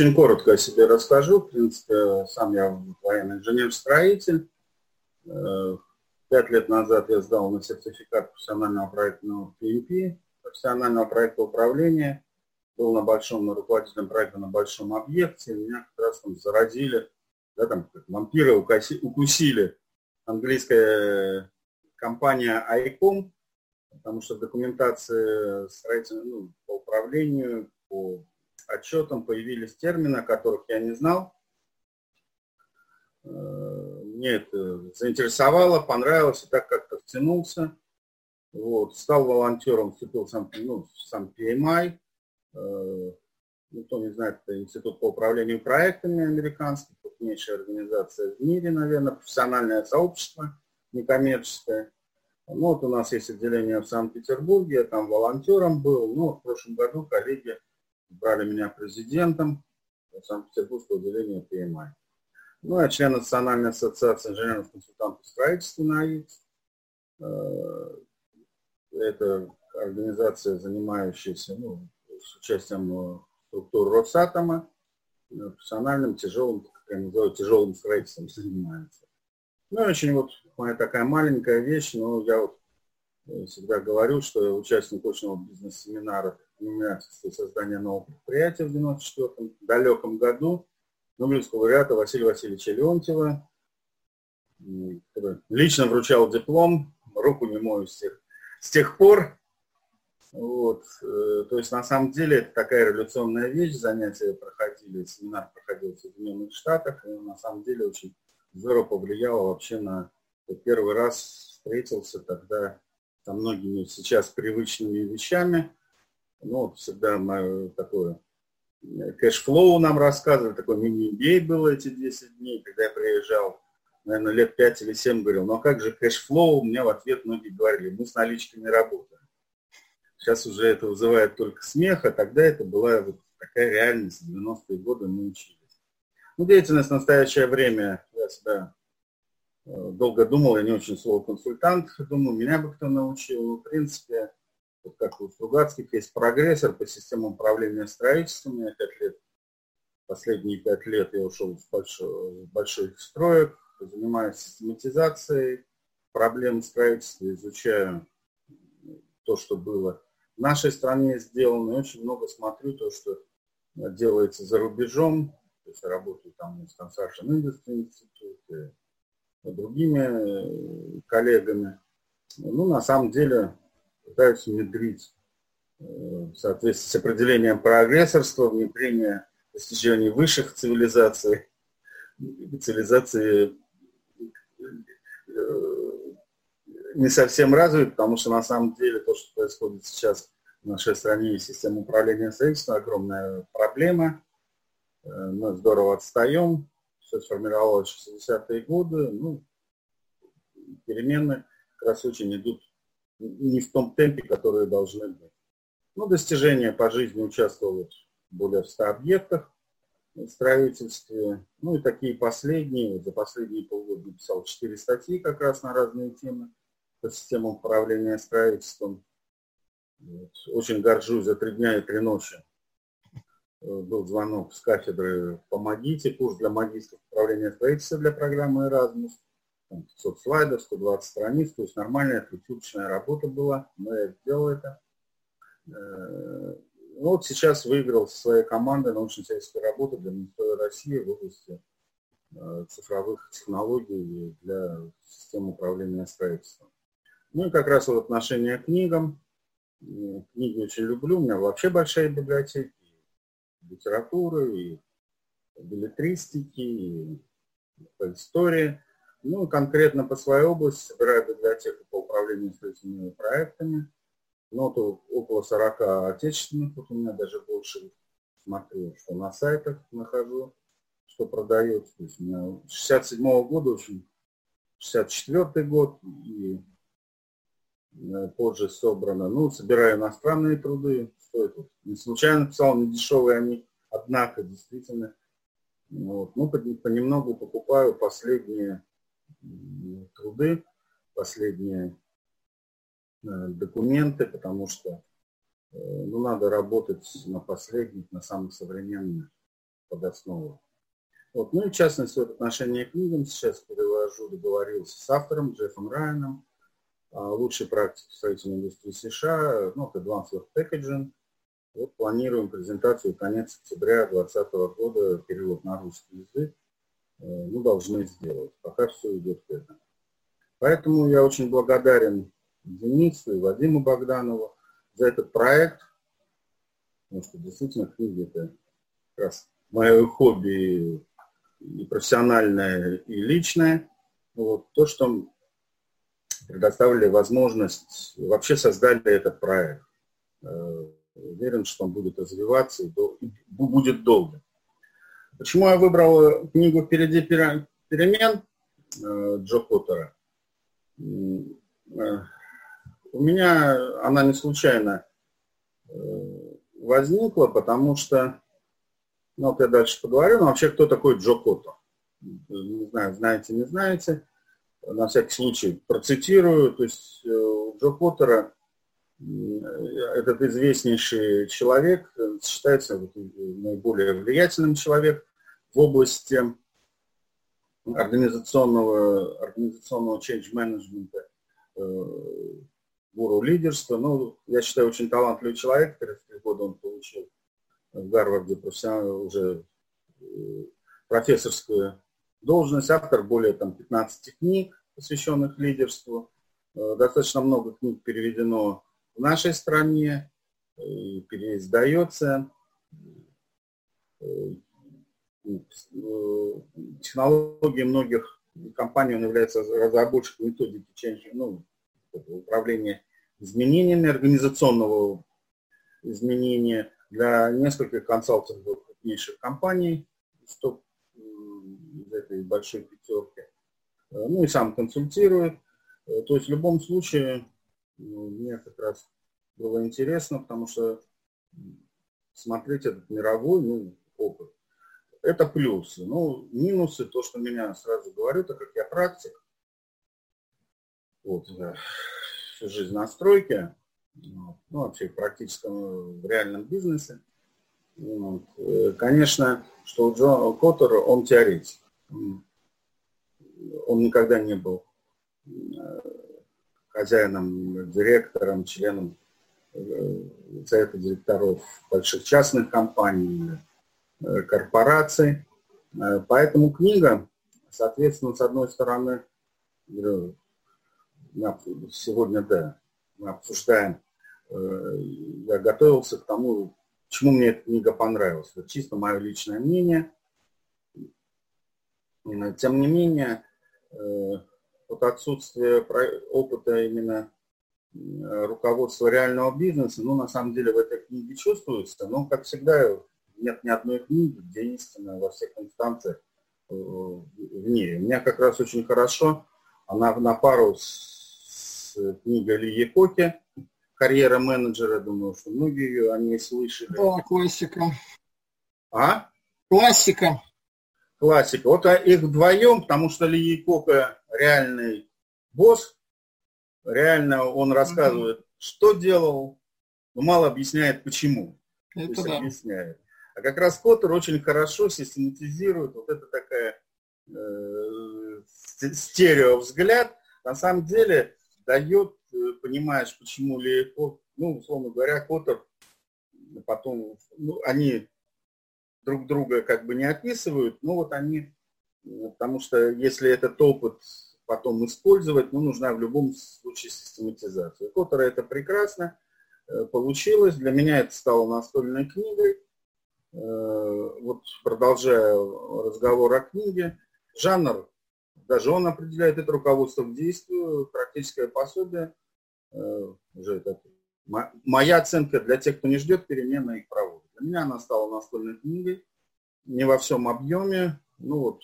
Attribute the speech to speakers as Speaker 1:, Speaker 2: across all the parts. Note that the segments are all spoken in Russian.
Speaker 1: Очень коротко о себе расскажу. В принципе, сам я военный инженер-строитель. Э, пять лет назад я сдал на сертификат профессионального проектного PMP, профессионального проекта управления. Был на большом, на руководителем проекта на большом объекте. Меня как раз там заразили, да, там как вампиры укуси, укусили английская компания ICOM, потому что документация строительной, ну, по управлению, по отчетом появились термины, о которых я не знал. Э, мне это заинтересовало, понравилось, и так как-то втянулся. Вот, стал волонтером, вступил сам, ну, сам PMI. Э, никто не знает, это Институт по управлению проектами американский, крупнейшая организация в мире, наверное, профессиональное сообщество некоммерческое. Ну, вот у нас есть отделение в Санкт-Петербурге, я там волонтером был. Ну, в прошлом году коллеги брали меня президентом Санкт-Петербургского отделения ПМИ. Ну, я член Национальной ассоциации инженеров-консультантов строительства НАИЦ. Э, это организация, занимающаяся ну, с участием э, структур Росатома, э, профессиональным, тяжелым, как я называю, тяжелым строительством занимается. Ну, очень вот моя такая маленькая вещь, но я вот всегда говорю, что я участник очного бизнес-семинара номинации создания нового предприятия в 94 далеком году Нобелевского лауреата Василия Васильевича Леонтьева, который лично вручал диплом, руку не мою с тех, с тех пор. Вот. Э, то есть на самом деле это такая революционная вещь, занятия проходили, семинар проходил в Соединенных Штатах, и на самом деле очень здорово повлияло вообще на первый раз встретился тогда со многими сейчас привычными вещами, ну, всегда мое такое э, cash flow нам рассказывали, такой mini-MBA было эти 10 дней, когда я приезжал, наверное, лет 5 или 7 говорил, ну а как же cash flow? Меня в ответ многие говорили, мы с наличками работаем. Сейчас уже это вызывает только смех, а тогда это была вот такая реальность, 90-е годы мы учились. Ну, деятельность в настоящее время, я всегда э, долго думал, я не очень слово консультант, думаю, меня бы кто научил, ну, в принципе, вот как у Стругацких есть прогрессор по системам управления строительством. Меня 5 лет, последние пять лет я ушел с большой, больших строек, занимаюсь систематизацией проблем строительства, изучаю то, что было в нашей стране сделано. И очень много смотрю то, что делается за рубежом. То есть работаю там с Construction Industry Institute, другими коллегами. Ну, на самом деле, пытаются внедрить э, в соответствии с определением прогрессорства, внедрение достижений высших цивилизаций, цивилизации э, не совсем развит, потому что на самом деле то, что происходит сейчас в нашей стране и система управления строительством, огромная проблема. Э, мы здорово отстаем. Все сформировалось в 60-е годы. Ну, перемены как раз очень идут не в том темпе, которые должны быть. Ну, достижения по жизни участвовал в более 100 объектах в строительстве. Ну и такие последние, за последние полгода написал 4 статьи как раз на разные темы по системам управления строительством. Вот. Очень горжусь, за три дня и три ночи э, был звонок с кафедры «Помогите», курс для магистров управления строительства для программы Erasmus. 500 слайдов, 120 страниц, то есть нормальная трехсуточная работа была, но я сделал это. Э, ну, вот сейчас выиграл со своей командой научно-исследовательскую работу для Минстроя России в области э, цифровых технологий для системы управления строительством. Ну и как раз вот отношение к книгам. Книги очень люблю, у меня вообще большая библиотека литературы, и билетристики, и по истории. Ну, конкретно по своей области собираю библиотеку по управлению строительными проектами. То около 40 отечественных, вот у меня даже больше смотрю, что на сайтах нахожу, что продается. То есть у меня 67 -го года, очень 64 год и э, позже собрано. Ну, собираю иностранные труды, стоит. Не случайно писал, не дешевые они, однако, действительно. Вот. Ну, понемногу покупаю последние труды, последние э, документы, потому что э, ну, надо работать на последних, на самых современных под основу. Вот. Ну и в частности, в отношении к книгам сейчас перевожу, договорился с автором Джеффом Райаном, лучшей практики строительной индустрии США, ну, Advanced Work Packaging. Вот планируем презентацию конец октября 2020 года, перевод на русский язык. Э, ну, должны сделать. Пока все идет к этому. Поэтому я очень благодарен Денису и Вадиму Богданову за этот проект. Потому что действительно книги это как раз мое хобби и профессиональное, и личное. Вот. То, что предоставили возможность, вообще создали этот проект. Э, уверен, что он будет развиваться и будет долго. Почему я выбрал книгу «Впереди перемен» э, Джо Поттера? Э, у меня она не случайно возникла, потому что, ну, вот я дальше поговорю, но вообще кто такой Джо Коттер? Не знаю, знаете, не знаете на всякий случай процитирую, то есть э, Джо Поттера этот известнейший человек считается наиболее влиятельным человек в области организационного, организационного change management, э, гуру лидерства. Ну, я считаю, очень талантливый человек. 33 года он получил в Гарварде профессиональную уже э, профессорскую должность, автор более там, 15 книг, посвященных лидерству. Э, достаточно много книг переведено в нашей стране, и переиздается. Технологии многих компаний он является разработчиком методики change, ну, управления изменениями, организационного изменения для нескольких консалтинговых крупнейших компаний, из этой большой пятерки. Э, ну и сам консультирует. Э, то есть в любом случае ну, мне как раз было интересно, потому что смотреть этот мировой ну, опыт. Это плюсы. Ну, минусы, то, что меня сразу говорю, так как я практик, вот, всю жизнь на стройке, ну, вообще в практическом, в реальном бизнесе. Вот. Э, конечно, что Джон Коттер, он теоретик он никогда не был э, хозяином, директором, членом э, совета директоров больших частных компаний, корпораций. Поэтому книга, соответственно, с одной стороны, сегодня, да, мы обсуждаем, я готовился к тому, почему мне эта книга понравилась. Это чисто мое личное мнение. Тем не менее, Э, вот отсутствие опыта именно э, руководства реального бизнеса, ну, на самом деле в этой книге чувствуется, но, как всегда, нет ни одной книги, где истина во всех инстанциях э, в мире. У меня как раз очень хорошо, она на пару с, книгой Ли Якоки «Карьера менеджера», думаю, что многие ее о ней слышали.
Speaker 2: Да, классика.
Speaker 1: А?
Speaker 2: Классика
Speaker 1: классика. Вот их вдвоем, потому что Ли Кока реальный босс, реально он рассказывает, mm-hmm. что делал, но мало объясняет, почему. Это То есть да. объясняет. А как раз Коттер очень хорошо систематизирует вот это такая э, стереовзгляд. На самом деле дает, э, понимаешь, почему Ли ну, условно говоря, Коттер потом, ну, они друг друга как бы не описывают, но вот они, потому что если этот опыт потом использовать, ну, нужна в любом случае систематизация. Коттера это прекрасно э, получилось. Для меня это стало настольной книгой. Э, вот продолжая разговор о книге, жанр, даже он определяет это руководство к действию, практическое пособие. Э, уже это моя оценка для тех, кто не ждет перемены, их проводит. Для меня она стала настольной книгой, не во всем объеме. Ну вот,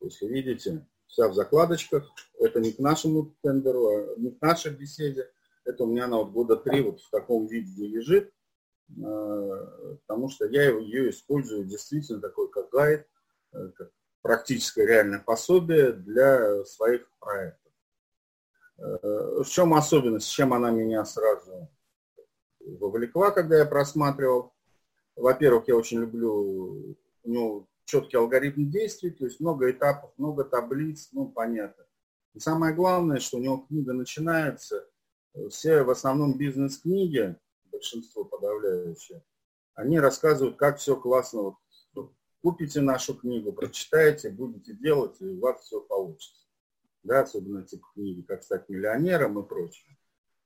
Speaker 1: если видите, вся в закладочках. Это не к нашему тендеру, а не к нашей беседе. Это у меня на вот года три вот в таком виде лежит, потому что я ее использую действительно такой как гайд, э, как практическое реальное пособие для своих проектов. Э, в чем особенность, с чем она меня сразу вовлекла, когда я просматривал. во-первых, я очень люблю у него четкий алгоритм действий, то есть много этапов, много таблиц, ну, понятно. И самое главное, что у него книга начинается, все в основном бизнес-книги, большинство подавляющее, они рассказывают, как все классно. Вот, ну, купите нашу книгу, прочитаете, будете делать, и у вас все получится. Да, особенно типа книги «Как стать миллионером» и прочее.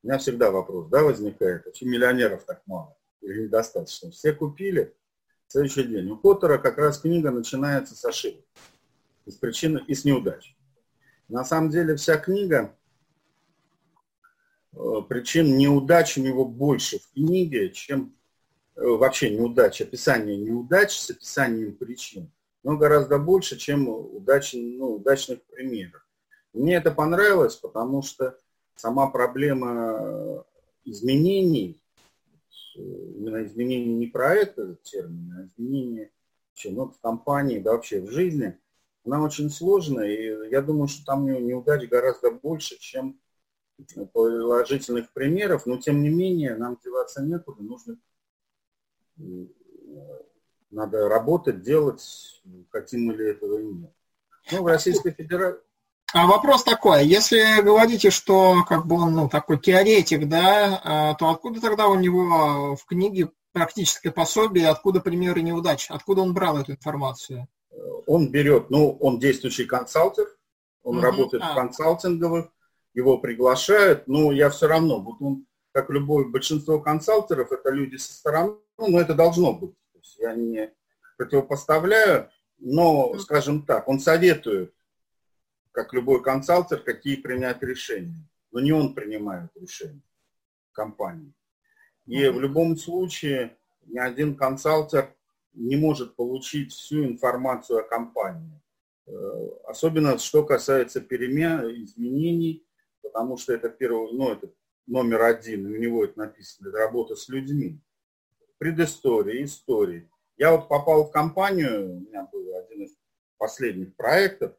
Speaker 1: У меня всегда вопрос, да, возникает, почему миллионеров так мало или недостаточно? Все купили, следующий день. У Поттера как раз книга начинается с ошибок, из причин и с неудач. На самом деле вся книга, э, причин неудач у него больше в книге, чем э, вообще неудач, описание неудач с описанием причин, но гораздо больше, чем удач, ну, удачных примеров. Мне это понравилось, потому что сама проблема изменений именно изменение не про это термин, а изменение вообще, ну, в компании, да вообще в жизни, она очень сложная, и я думаю, что там неудач гораздо больше, чем положительных примеров, но тем не менее нам деваться некуда, нужно надо работать, делать, хотим мы ли этого или нет. Ну, в Российской Федерации...
Speaker 2: А вопрос такой, если говорите, что как бы он ну, такой теоретик, да, а, то откуда тогда у него в книге практическое пособие, откуда примеры неудач, откуда он брал эту информацию?
Speaker 1: Он берет, ну, он действующий консалтер, он угу, работает а. в консалтинговых, его приглашают, но я все равно, вот он, как любое большинство консалтеров, это люди со стороны, но это должно быть. То есть я не противопоставляю, но, скажем так, он советует как любой консалтер, какие принять решения. Но не он принимает решения компании. И в любом случае ни один консалтер не может получить всю информацию о компании. Э, особенно что касается перемен, изменений, потому что это первый, ну, это номер один, у него это написано, это работа с людьми. Предыстория, истории. Я вот попал в компанию, у меня был один из последних проектов,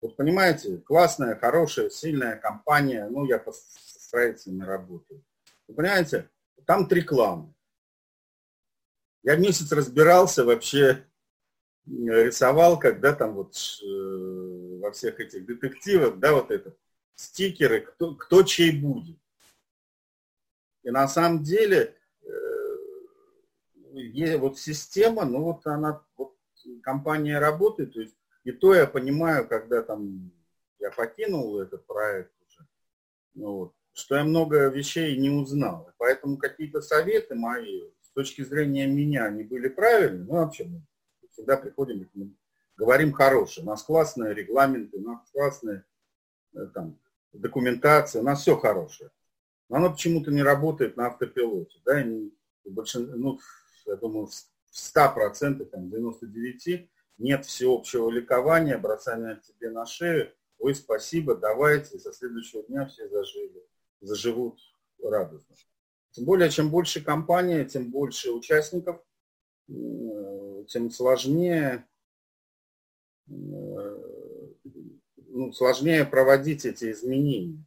Speaker 1: вот понимаете, классная, хорошая, сильная компания, ну, я с строителями работаю. Вы понимаете, там три клана. Я месяц разбирался вообще, рисовал, когда там вот э, во всех этих детективах, да, вот это, стикеры, кто, кто чей будет. И на самом деле, э, вот система, ну вот она, вот компания работает, то есть и то я понимаю, когда там я покинул этот проект уже, ну, вот, что я много вещей не узнал. Поэтому какие-то советы мои с точки зрения меня, они были правильные. Ну, вообще, мы всегда приходим, говорим хорошие. У нас классные регламенты, у нас классная э, там, документация, у нас все хорошее. Но оно почему-то не работает на автопилоте. Да, и большин, ну, я думаю, в 100%, там, 99% нет всеобщего ликования, бросания тебе на шею, ой, спасибо, давайте, со следующего дня все зажили, заживут радостно. Тем более, чем больше компания, тем больше участников, тем сложнее, ну, сложнее проводить эти изменения.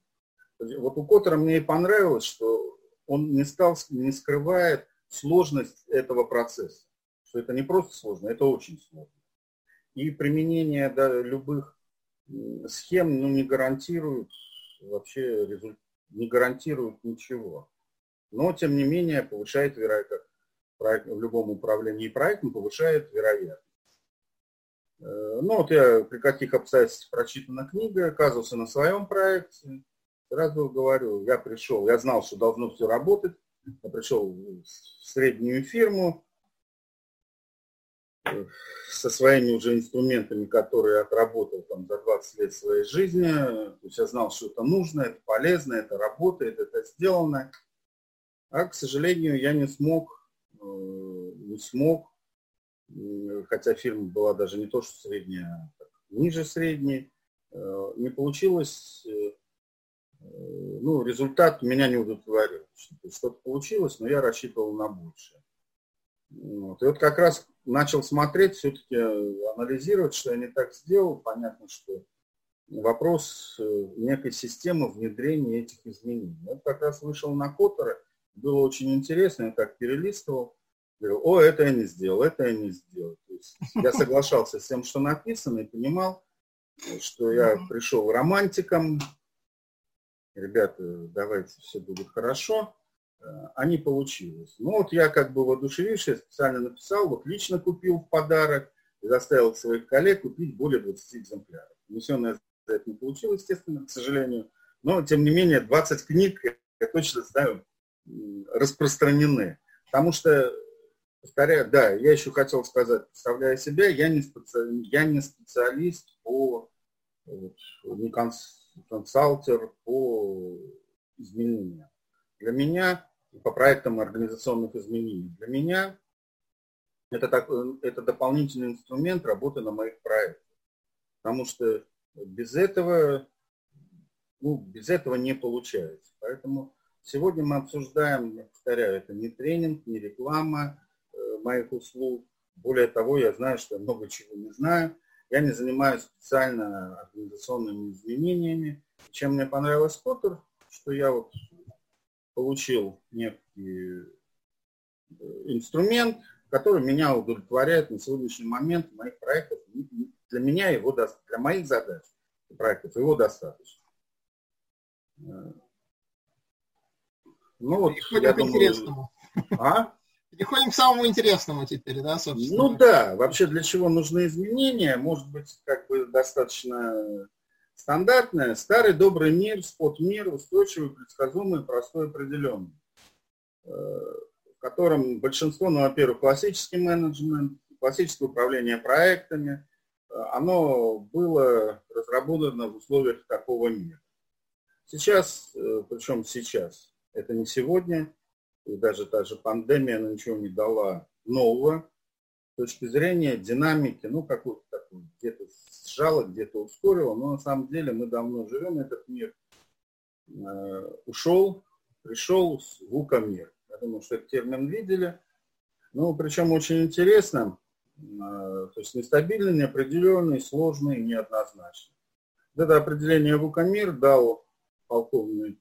Speaker 1: Вот у Коттера мне и понравилось, что он не стал, не скрывает сложность этого процесса. Что это не просто сложно, это очень сложно. И применение да, любых схем ну, не гарантирует вообще результат, не гарантирует ничего. Но, тем не менее, повышает вероятность, в любом управлении проектом повышает вероятность. Э, ну вот я при каких обстоятельствах прочитана книга, оказывался на своем проекте. Сразу говорю, я пришел, я знал, что должно все работать. Я пришел в среднюю фирму, со своими уже инструментами, которые отработал там за 20 лет своей жизни. То есть я знал, что это нужно, это полезно, это работает, это сделано. А, к сожалению, я не смог, э, не смог, хотя фирма была даже не то, что средняя, а ниже средней, э, не получилось, э, ну, результат меня не удовлетворил. Что-то получилось, но я рассчитывал на большее. Вот. И вот как раз начал смотреть, все-таки анализировать, что я не так сделал. Понятно, что вопрос э, некой системы внедрения этих изменений. Вот как раз вышел на Коттера, было очень интересно, я так перелистывал. Говорю, о, это я не сделал, это я не сделал. То есть я соглашался с тем, что написано, и понимал, что я пришел романтиком. Ребята, давайте все будет хорошо. А не получилось. Ну вот я как бы воодушевившись, специально написал, вот лично купил в подарок и заставил своих коллег купить более 20 экземпляров. Комиссионная за это не получилось, естественно, к сожалению. Но, тем не менее, 20 книг, я точно знаю, распространены. Потому что, повторяю, да, я еще хотел сказать, представляя себя, я не, специ... я не специалист по, не консалтер по изменениям. Для меня, по проектам организационных изменений, для меня это, так, это дополнительный инструмент работы на моих проектах. Потому что без этого, ну, без этого не получается. Поэтому сегодня мы обсуждаем, я повторяю, это не тренинг, не реклама моих услуг. Более того, я знаю, что я много чего не знаю. Я не занимаюсь специально организационными изменениями. Чем мне понравилось Поттер, что я вот получил некий э, инструмент, который меня удовлетворяет на сегодняшний момент моих проектов. Для меня его, для моих задач и проектов его достаточно. Э,
Speaker 2: ну вот, я думаю... А? Переходим к самому интересному теперь, да,
Speaker 1: собственно? Ну да, вообще для чего нужны изменения, может быть, как бы достаточно стандартное, старый добрый мир, спот мир, устойчивый, предсказуемый, простой, определенный, э, в котором большинство, ну, во-первых, классический менеджмент, классическое управление проектами, э, оно было разработано в условиях такого мира. Сейчас, э, причем сейчас, это не сегодня, и даже та же пандемия, она ничего не дала нового с точки зрения динамики, ну, какой-то такой, где-то сжала, где-то ускорила, но на самом деле мы давно живем, этот мир э, ушел, пришел с мир. Я думаю, что этот термин видели. Ну, причем очень интересно, э, то есть нестабильный, неопределенный, сложный, неоднозначный. Это определение мир дал полковник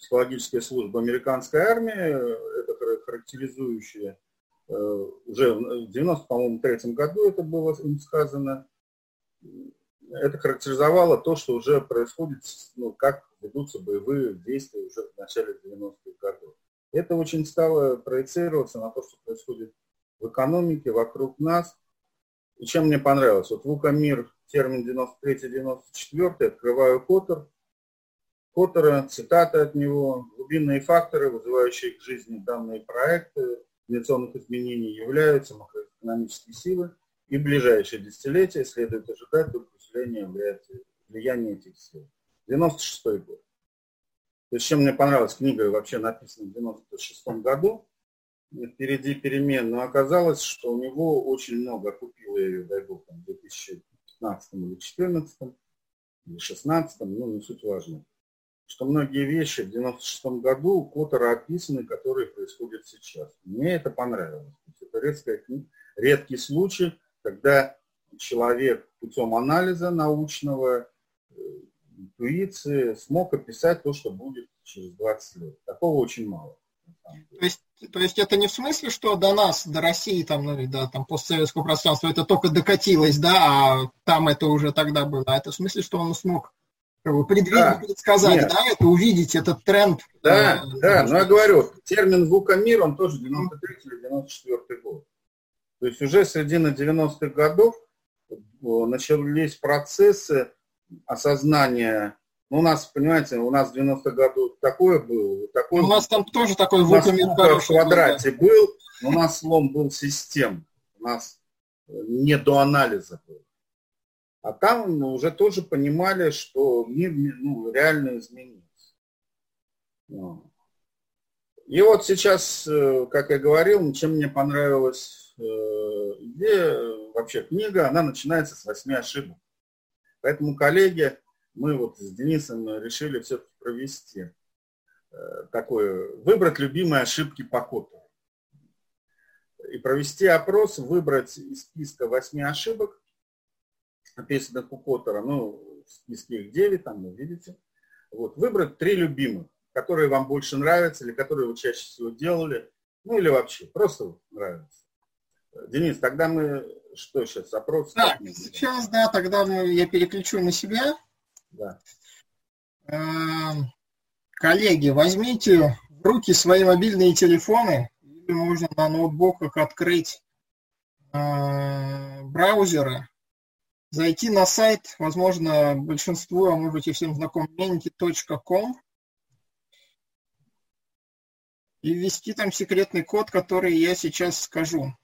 Speaker 1: психологическая служба американской армии, это характеризующее, э, уже в 93 году это было им сказано, это характеризовало то, что уже происходит, ну, как ведутся боевые действия уже в начале 90-х годов. Это очень стало проецироваться на то, что происходит в экономике вокруг нас. И чем мне понравилось? Вот Вукамир, термин 93-94, открываю Коттер – Коттера, цитата от него, глубинные факторы, вызывающие к жизни данные проекты инновационных изменений, являются макроэкономические силы, и в ближайшие десятилетия следует ожидать только усиления влияния этих сил. 96 год. То есть, чем мне понравилась книга, вообще написана в 96 году, впереди перемен, но оказалось, что у него очень много, купил я ее, дай бог, в 2015 или 2014, или 2016, ну, не суть важно что многие вещи в 96 году у Коттера описаны, которые происходят сейчас. Мне это понравилось. Это редкий, редкий случай, когда человек путем анализа научного, э, интуиции смог описать то, что будет через 20 лет. Такого очень мало.
Speaker 2: То есть, то есть это не в смысле, что до нас, до России, там, ну, да, там, постсоветского пространства это только докатилось, да, а там это уже тогда было. А это в смысле, что он смог предвидеть, да. предсказать, Нет. да, это увидеть этот тренд.
Speaker 1: Да, э, да, но я говорю, термин звукомир, он тоже 93 или 94 год. То есть уже с середины 90-х годов э, начались процессы осознания ну, у нас, понимаете, у нас в 90-х годах такое было. Такое,
Speaker 2: у нас там тоже такой
Speaker 1: звукомир в квадрате был, был, но у нас слом был систем. У нас э, не до анализа был. А там уже тоже понимали, что мир ну, реально изменился. И вот сейчас, э, как я говорил, чем мне понравилась э, идея, вообще книга, она начинается с восьми ошибок. Поэтому, коллеги, мы вот с Денисом решили все-таки провести э, такое, выбрать любимые ошибки по коду. И провести опрос, выбрать из списка восьми ошибок описанных у Поттера, ну, списке их 9, там вы видите. Вот, выбрать три любимых, которые вам больше нравятся или которые вы чаще всего делали, Ну или вообще, просто нравится. Денис, тогда мы что сейчас, опрос?
Speaker 2: Так, сейчас, да, тогда я переключу на себя.
Speaker 1: Да.
Speaker 2: Эм, коллеги, возьмите в руки свои мобильные телефоны, или можно на ноутбуках открыть э, браузеры, зайти на сайт, возможно, большинству, а может быть и всем знаком, menti.com, и ввести там секретный код, который я сейчас скажу.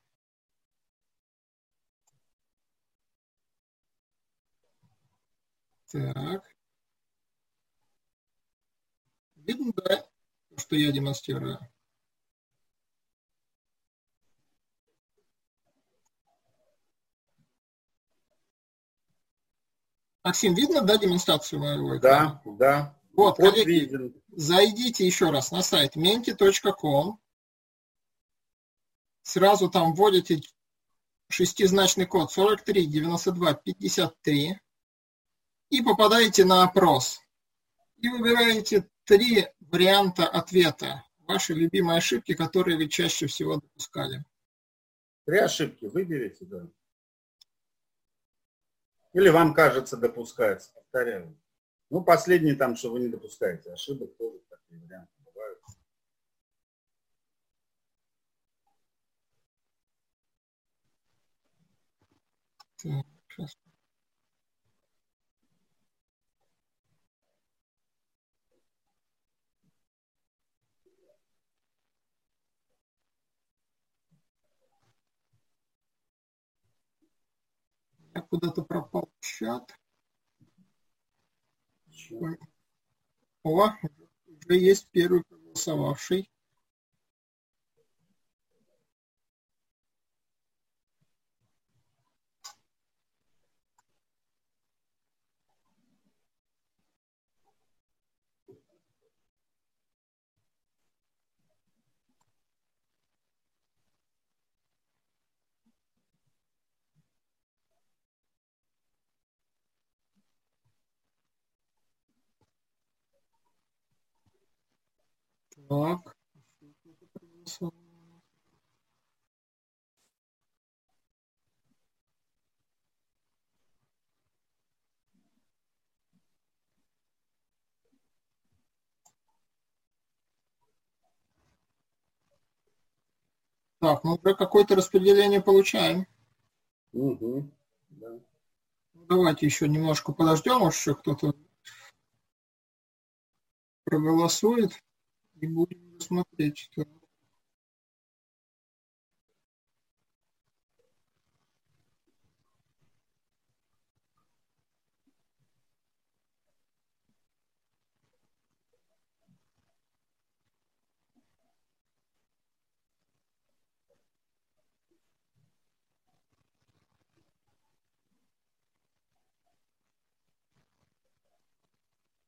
Speaker 2: Так. Видно, да, что я демонстрирую? Максим, видно, да, демонстрацию моего
Speaker 1: экрана? Да, да.
Speaker 2: Вот, вот коллеги, виден. зайдите еще раз на сайт menti.com. Сразу там вводите шестизначный код 43 92 53 и попадаете на опрос. И выбираете три варианта ответа. Ваши любимые ошибки, которые вы чаще всего допускали.
Speaker 1: Три ошибки выберите, да. Или вам кажется допускается, повторяю. Ну, последний там, что вы не допускаете ошибок, тоже такие варианты бывают.
Speaker 2: Сейчас куда-то пропал чат. О, уже есть первый проголосовавший. Так. Так, ну уже какое-то распределение получаем.
Speaker 1: Угу. Да.
Speaker 2: Ну, давайте еще немножко подождем, может еще кто-то проголосует и будем смотреть, что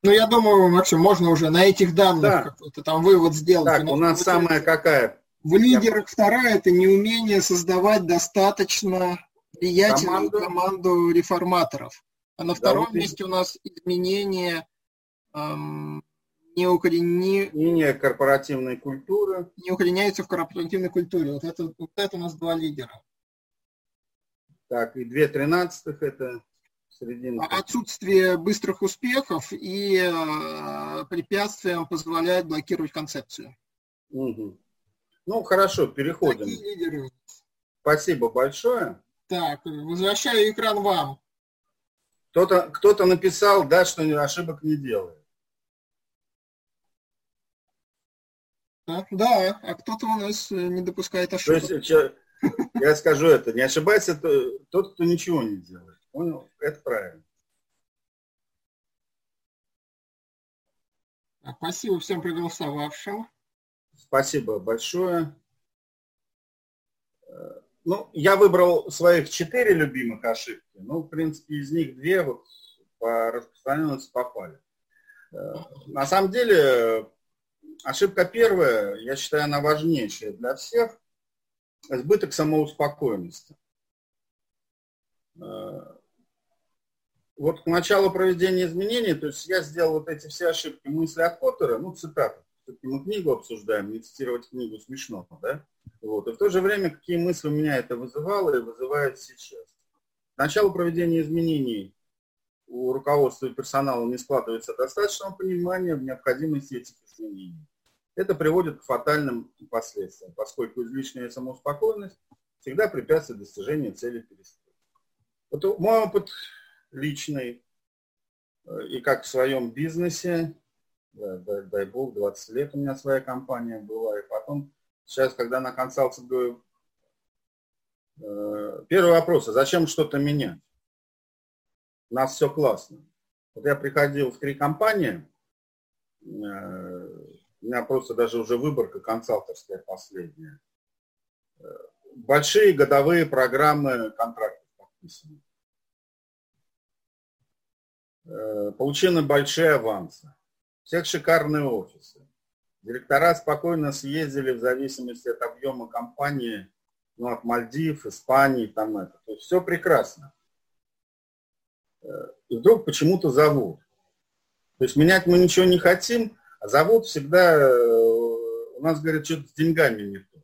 Speaker 2: Ну, я думаю, Максим, можно уже на этих данных да. какой-то там вывод сделать.
Speaker 1: Так, у нас самая какая?
Speaker 2: В лидерах я... вторая – это неумение создавать достаточно влиятельную команду, команду реформаторов. А на втором да, вот месте у нас изменение эм, не, укорени...
Speaker 1: не корпоративной культуры.
Speaker 2: Не укореняется в корпоративной культуре. Вот это, вот это у нас два лидера.
Speaker 1: Так, и две тринадцатых – это.
Speaker 2: Отсутствие быстрых успехов и э, препятствиям позволяет блокировать концепцию.
Speaker 1: Угу. Ну, хорошо, переходим. Такие лидеры. Спасибо большое.
Speaker 2: Так, возвращаю экран вам.
Speaker 1: Кто-то кто, -то, написал, да, что ошибок не делает.
Speaker 2: Да, а кто-то у нас э, не допускает ошибок. То есть,
Speaker 1: я скажу это, не ошибайся тот, кто ничего не делает. Понял? Это правильно.
Speaker 2: Спасибо всем проголосовавшим.
Speaker 1: Спасибо большое. Ну, я выбрал своих четыре любимых ошибки. Ну, в принципе, из них две вот по распространенности попали. На самом деле, ошибка первая, я считаю, она важнейшая для всех. Избыток самоуспокоенности вот к началу проведения изменений, то есть я сделал вот эти все ошибки мысли от Коттера, ну, цитаты, все-таки мы книгу обсуждаем, не цитировать книгу смешно, да? Вот. И в то же время, какие мысли у меня это вызывало и вызывает сейчас. Начало проведения изменений у руководства и персонала не складывается достаточного понимания в необходимости этих изменений. Это приводит к фатальным последствиям, поскольку излишняя самоуспокоенность всегда препятствует достижению цели перестройки. Вот мой опыт личный, э, и как в своем бизнесе, дай, дай бог, 20 лет у меня своя компания была, и потом, сейчас, когда на консалтинговую, э, первый вопрос, а зачем что-то менять? У нас все классно. Вот я приходил в три компании, э, у меня просто даже уже выборка консалтерская последняя. Большие годовые программы контрактов подписаны. Э, получены большие авансы. Всех шикарные офисы. Директора спокойно съездили в зависимости от объема компании, ну, от Мальдив, Испании, там это. То есть все прекрасно. Э, и вдруг почему-то зовут. То есть менять мы ничего не хотим, а зовут всегда, э, у нас, говорят, что-то с деньгами не то.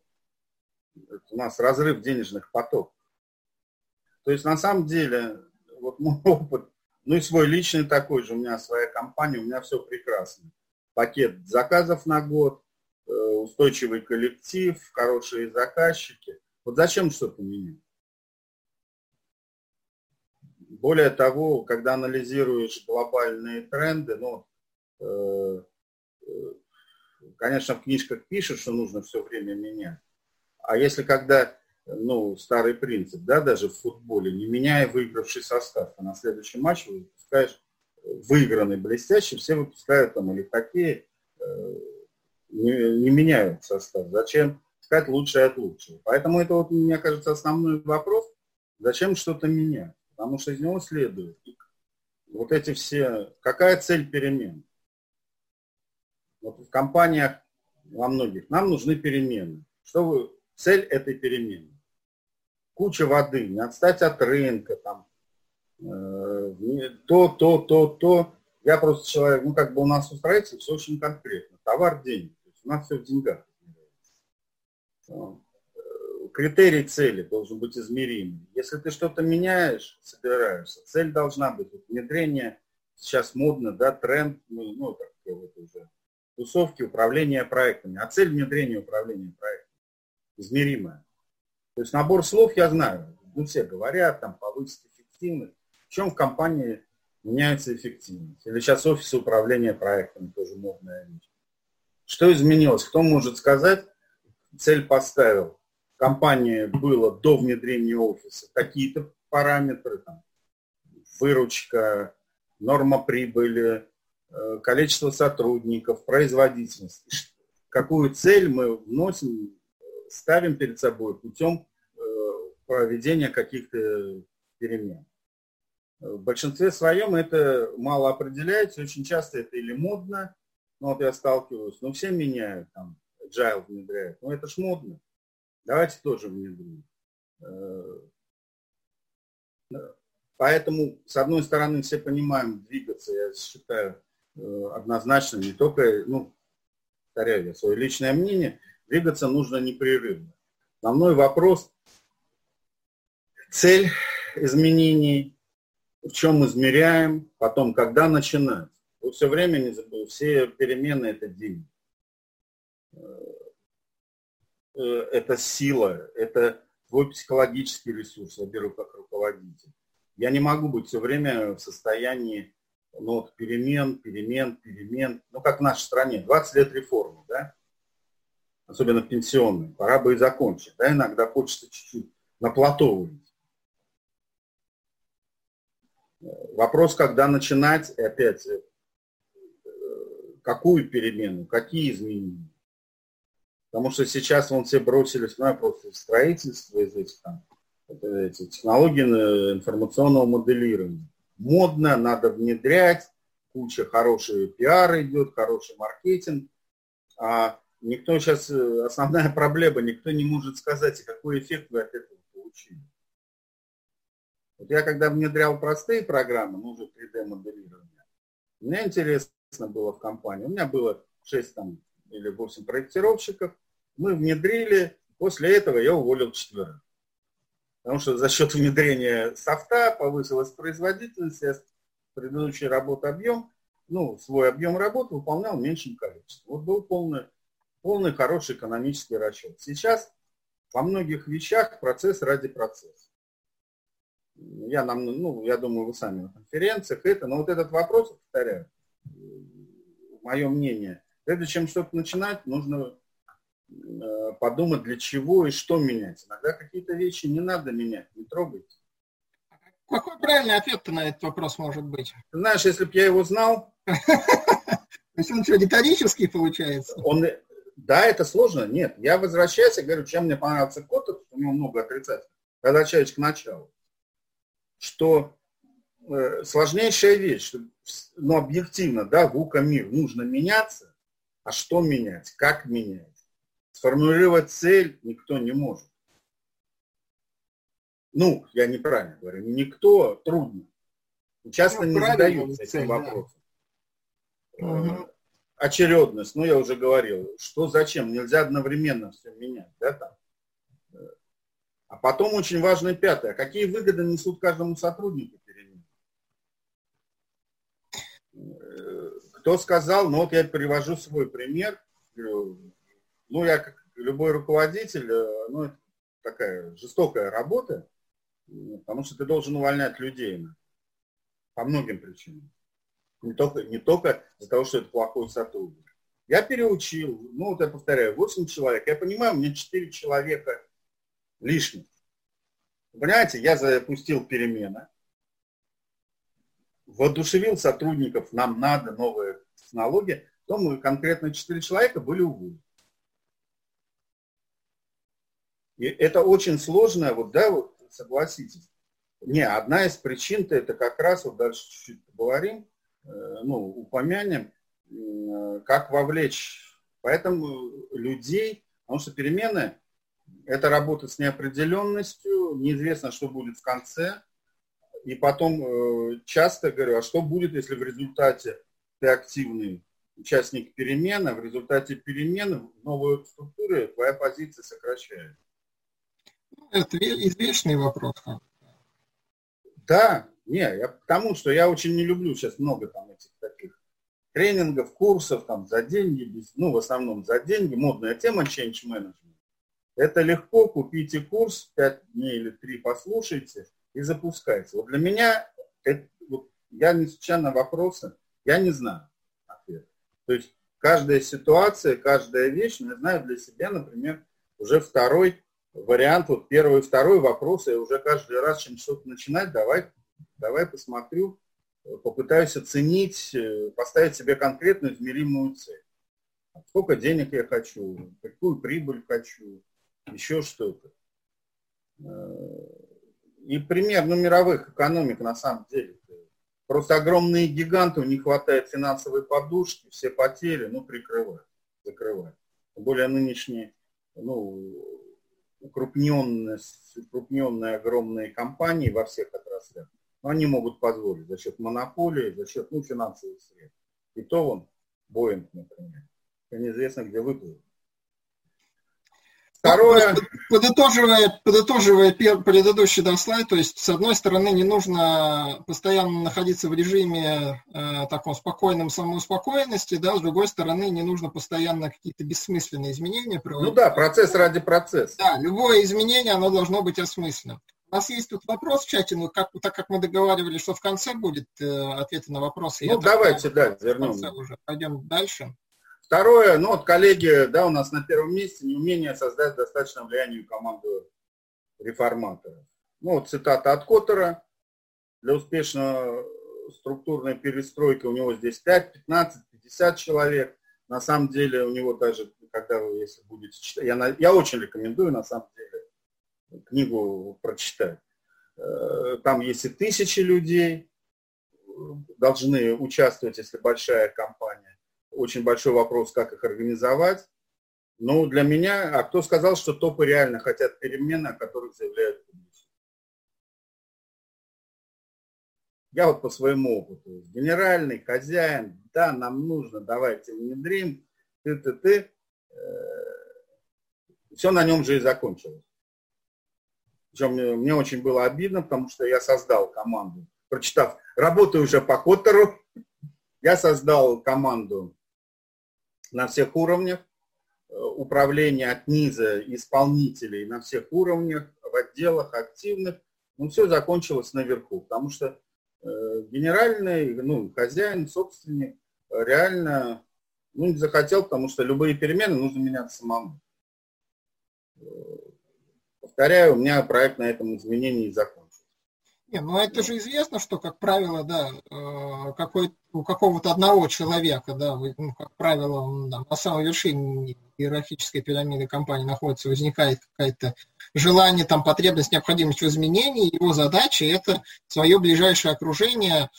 Speaker 1: У нас разрыв денежных потоков. То есть на самом деле, вот мой опыт ну и свой личный такой же, у меня своя компания, у меня все прекрасно. Пакет заказов на год, э, устойчивый коллектив, хорошие заказчики. Вот зачем что-то менять? Более того, когда анализируешь глобальные тренды, ну, э, э, конечно, в книжках пишут, что нужно все время менять. А если когда ну, старый принцип, да, даже в футболе, не меняя выигравший состав, а на следующий матч выпускаешь выигранный, блестящий, все выпускают там или такие, э, не, не меняют состав. Зачем искать лучшее от лучшего? Поэтому это, вот, мне кажется, основной вопрос, зачем что-то менять? Потому что из него следует вот эти все, какая цель перемен? Вот в компаниях во многих нам нужны перемены. Что вы, цель этой перемены? Куча воды, не отстать от рынка, там, э, то, то, то, то. Я просто человек, ну, как бы у нас у строителей все очень конкретно. Товар, денег. То есть у нас все в деньгах. Критерий цели должен быть измеримый. Если ты что-то меняешь, собираешься, цель должна быть внедрение, сейчас модно, да, тренд, ну, ну как вот уже, тусовки, управления проектами. А цель внедрения управления проектами измеримая. То есть набор слов я знаю. Ну, все говорят, там, повысить эффективность. В чем в компании меняется эффективность? Или сейчас офисы управления проектами тоже модная вещь. Что изменилось? Кто может сказать? Цель поставил. Компания была до внедрения офиса. Какие-то параметры, там, выручка, норма прибыли, э, количество сотрудников, производительность. Какую цель мы вносим ставим перед собой путем э, проведения каких-то перемен. В большинстве своем это мало определяется, очень часто это или модно, ну вот я сталкиваюсь, ну все меняют, там, agile внедряют, ну это ж модно, давайте тоже внедрим. Э, поэтому, с одной стороны, все понимаем, двигаться, я считаю, э, однозначно, не только, ну, повторяю я свое личное мнение, Двигаться нужно непрерывно. Основной вопрос – цель изменений, в чем измеряем, потом когда начинать. Вы все время не забыли, все перемены – это день. Э, это сила, это твой психологический ресурс, я беру как руководитель. Я не могу быть все время в состоянии ну, вот, перемен, перемен, перемен. Ну, как в нашей стране, 20 лет реформы, да? Особенно пенсионные, пора бы и закончить. Да, иногда хочется чуть-чуть на плато выйти. Вопрос, когда начинать, и опять, э, какую перемену, какие изменения. Потому что сейчас вон все бросились, ну, просто в строительство, из этих там, эти технологии информационного моделирования. Модно, надо внедрять, куча хороший пиар идет, хороший маркетинг. А никто сейчас, э, основная проблема, никто не может сказать, какой эффект вы от этого получили. Вот я когда внедрял простые программы, ну уже 3D моделирование, мне интересно было в компании, у меня было 6 там или 8 проектировщиков. Мы внедрили, после этого я уволил четверых. Потому что за счет внедрения софта повысилась производительность, я предыдущий работ объем, ну, свой объем работы выполнял меньшим количеством. Вот был полный, полный хороший экономический расчет. Сейчас во многих вещах процесс ради процесса. Я, нам, ну, я думаю, вы сами на конференциях это, но вот этот вопрос, повторяю, мое мнение, прежде чем что-то начинать, нужно э, подумать, для чего и что менять. Иногда какие-то вещи не надо менять, не трогайте.
Speaker 2: Какой правильный ответ на этот вопрос может быть?
Speaker 1: знаешь, если бы я его знал...
Speaker 2: То есть он что, риторический получается?
Speaker 1: Он, да, это сложно. Нет, я возвращаюсь и говорю, чем мне понравился код, у него много отрицательных. Возвращаюсь к началу. Что э, сложнейшая вещь, что, ну, объективно, да, мир нужно меняться, а что менять, как менять? Сформулировать цель никто не может. Ну, я неправильно говорю, никто трудно. Часто ну, не задаются этим вопросом. Да. Угу очередность, ну я уже говорил, что зачем, нельзя одновременно все менять, да, там. А потом очень важное пятое, какие выгоды несут каждому сотруднику перемен. Кто сказал, ну вот я привожу свой пример, ну я как любой руководитель, ну это такая жестокая работа, потому что ты должен увольнять людей по многим причинам. Не только, не только из-за того, что это плохой сотрудник. Я переучил, ну вот я повторяю, 8 человек. Я понимаю, меня 4 человека лишних. Понимаете, я запустил перемены, воодушевил сотрудников, нам надо новые технологии, то мы конкретно 4 человека были уволены. И это очень сложно, вот, да, вот, согласитесь. Не, одна из причин-то это как раз, вот дальше чуть-чуть поговорим, ну, упомянем, э, как вовлечь. Поэтому людей, потому что перемены – это работа с неопределенностью, неизвестно, что будет в конце. И потом э, часто говорю, а что будет, если в результате ты активный участник перемен, а в результате перемен в новой структуре твоя позиция сокращается?
Speaker 2: Это извечный вопрос.
Speaker 1: Да, не, я к тому, что я очень не люблю сейчас много там этих таких тренингов, курсов там за деньги, без, ну в основном за деньги, модная тема change management. Это легко, купите курс, 5 дней или 3 послушайте и запускайте. Вот для меня, это, вот, я не случайно вопросы, я не знаю ответ. То есть каждая ситуация, каждая вещь, я знаю для себя, например, уже второй вариант, вот первый и второй вопрос, и уже каждый раз, чем что-то начинать, давай Давай посмотрю, попытаюсь оценить, э, поставить себе конкретную измеримую цель. Сколько денег я хочу, какую прибыль хочу, еще что-то. Э, и пример ну, мировых экономик на самом деле. Просто огромные гиганты, у них хватает финансовой подушки, все потери, ну, прикрывать, закрывать. Тем более нынешние, ну, укрупненные, укрупненные огромные компании во всех отраслях, но они могут позволить за счет монополии, за счет ну, финансовых средств. И то он, Боинг, например, неизвестно, где выплыл.
Speaker 2: Второе... Подытоживая, подытоживая предыдущий да, слайд, то есть, с одной стороны, не нужно постоянно находиться в режиме э, таком спокойном самоуспокоенности, да, с другой стороны, не нужно постоянно какие-то бессмысленные изменения
Speaker 1: проводить. Ну да, процесс ради процесса.
Speaker 2: Да, любое изменение, оно должно быть осмысленным. У нас есть тут вопрос в чате, но как, так как мы договаривались, что в конце будет э, ответы на вопросы.
Speaker 1: Ну, давайте, да, вернем.
Speaker 2: Уже пойдем дальше.
Speaker 1: Второе, ну вот коллеги, да, у нас на первом месте неумение создать достаточно влияние команду реформатора. Ну вот цитата от Коттера. Для успешного структурной перестройки у него здесь 5, 15, 50 человек. На самом деле у него даже, когда вы, если будете читать, я, я очень рекомендую, на самом деле, книгу прочитать. Э, там есть и тысячи людей, должны участвовать, если большая компания. Очень большой вопрос, как их организовать. Но для меня, а кто сказал, что топы реально хотят перемены, о которых заявляют публично? Я вот по своему опыту. Генеральный хозяин, да, нам нужно, давайте внедрим. ты, ты, ты. Все на нем же и закончилось. Причем мне, мне очень было обидно, потому что я создал команду, прочитав, работаю уже по Коттеру, я создал команду на всех уровнях, э, управления от низа исполнителей на всех уровнях, в отделах активных. Ну, все закончилось наверху, потому что э, генеральный, ну, хозяин, собственник реально ну, не захотел, потому что любые перемены нужно менять самому. Повторяю, у меня проект на этом изменении закончился.
Speaker 2: Не, ну это же известно, что, как правило, да, э, какой, у какого-то одного человека, да, ну, как правило, он, да, на самой вершине иерархической пирамиды компании находится, возникает какое-то желание, там, потребность, необходимость в изменении, его задача – это свое ближайшее окружение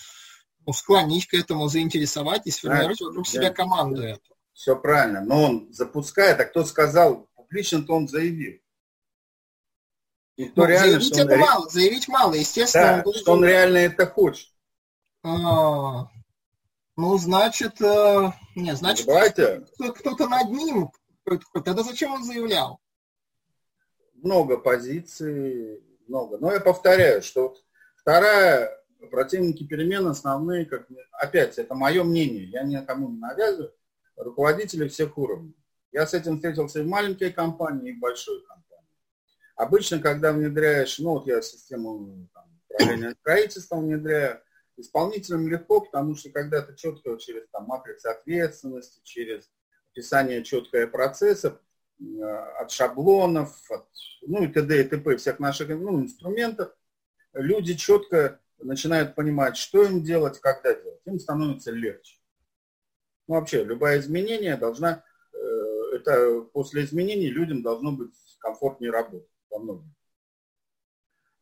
Speaker 2: ну, склонить к этому, заинтересовать и сформировать вокруг себя команду
Speaker 1: эту. Все правильно, но он запускает, а кто сказал, публично-то он заявил.
Speaker 2: Никто ну, реально, заявить это он... мало, заявить мало, естественно.
Speaker 1: Да, он что он реально это хочет.
Speaker 2: А, ну, значит, э, не, значит, Давайте. кто-то над ним. Тогда зачем он заявлял?
Speaker 1: Много позиций, много. Но я повторяю, что вторая, противники перемен основные, как, опять, это мое мнение, я никому не навязываю, руководители всех уровней. Я с этим встретился и в маленькой компании, и в большой компании. Обычно, когда внедряешь, ну вот я систему там, управления строительством внедряю, исполнителям легко, потому что когда ты четко через там, матрицу ответственности, через описание четкое процесса, э, от шаблонов, от, ну и т.д. и т.п. всех наших ну, инструментов, люди четко начинают понимать, что им делать, когда делать. Им становится легче. Ну, вообще, любое изменение должна, э, это после изменений людям должно быть комфортнее работать во многом.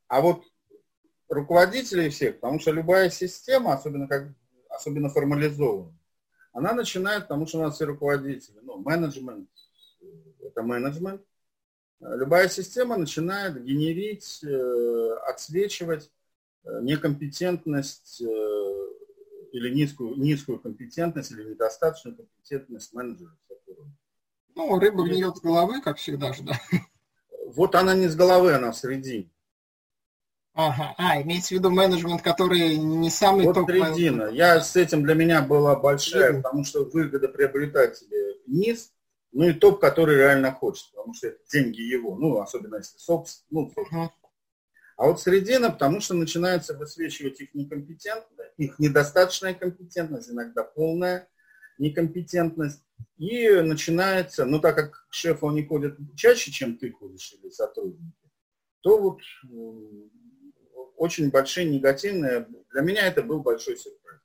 Speaker 1: А вот руководителей всех, потому что любая система, особенно, как, особенно формализованная, она начинает, потому что у нас все руководители, ну, менеджмент, это менеджмент, любая система начинает генерить, э, отсвечивать э, некомпетентность э, или низкую, низкую компетентность или недостаточную компетентность менеджера.
Speaker 2: Ну, рыба гниет с головы, как всегда же, да.
Speaker 1: Вот она не с головы, она в середине.
Speaker 2: Ага, а, имеется в виду менеджмент, который не самый
Speaker 1: вот топ середина. Я с этим для меня была большая, mm потому что выгода приобретателя низ, ну и топ, который реально хочет, потому что это деньги его, ну, особенно если собственно, ну, uh А вот середина, потому что начинается высвечивать их некомпетентность, их недостаточная компетентность, иногда полная некомпетентность. И начинается, ну так как к шефу они ходят чаще, чем ты ходишь или сотрудники, то вот очень большие негативные, для меня это был большой сюрприз.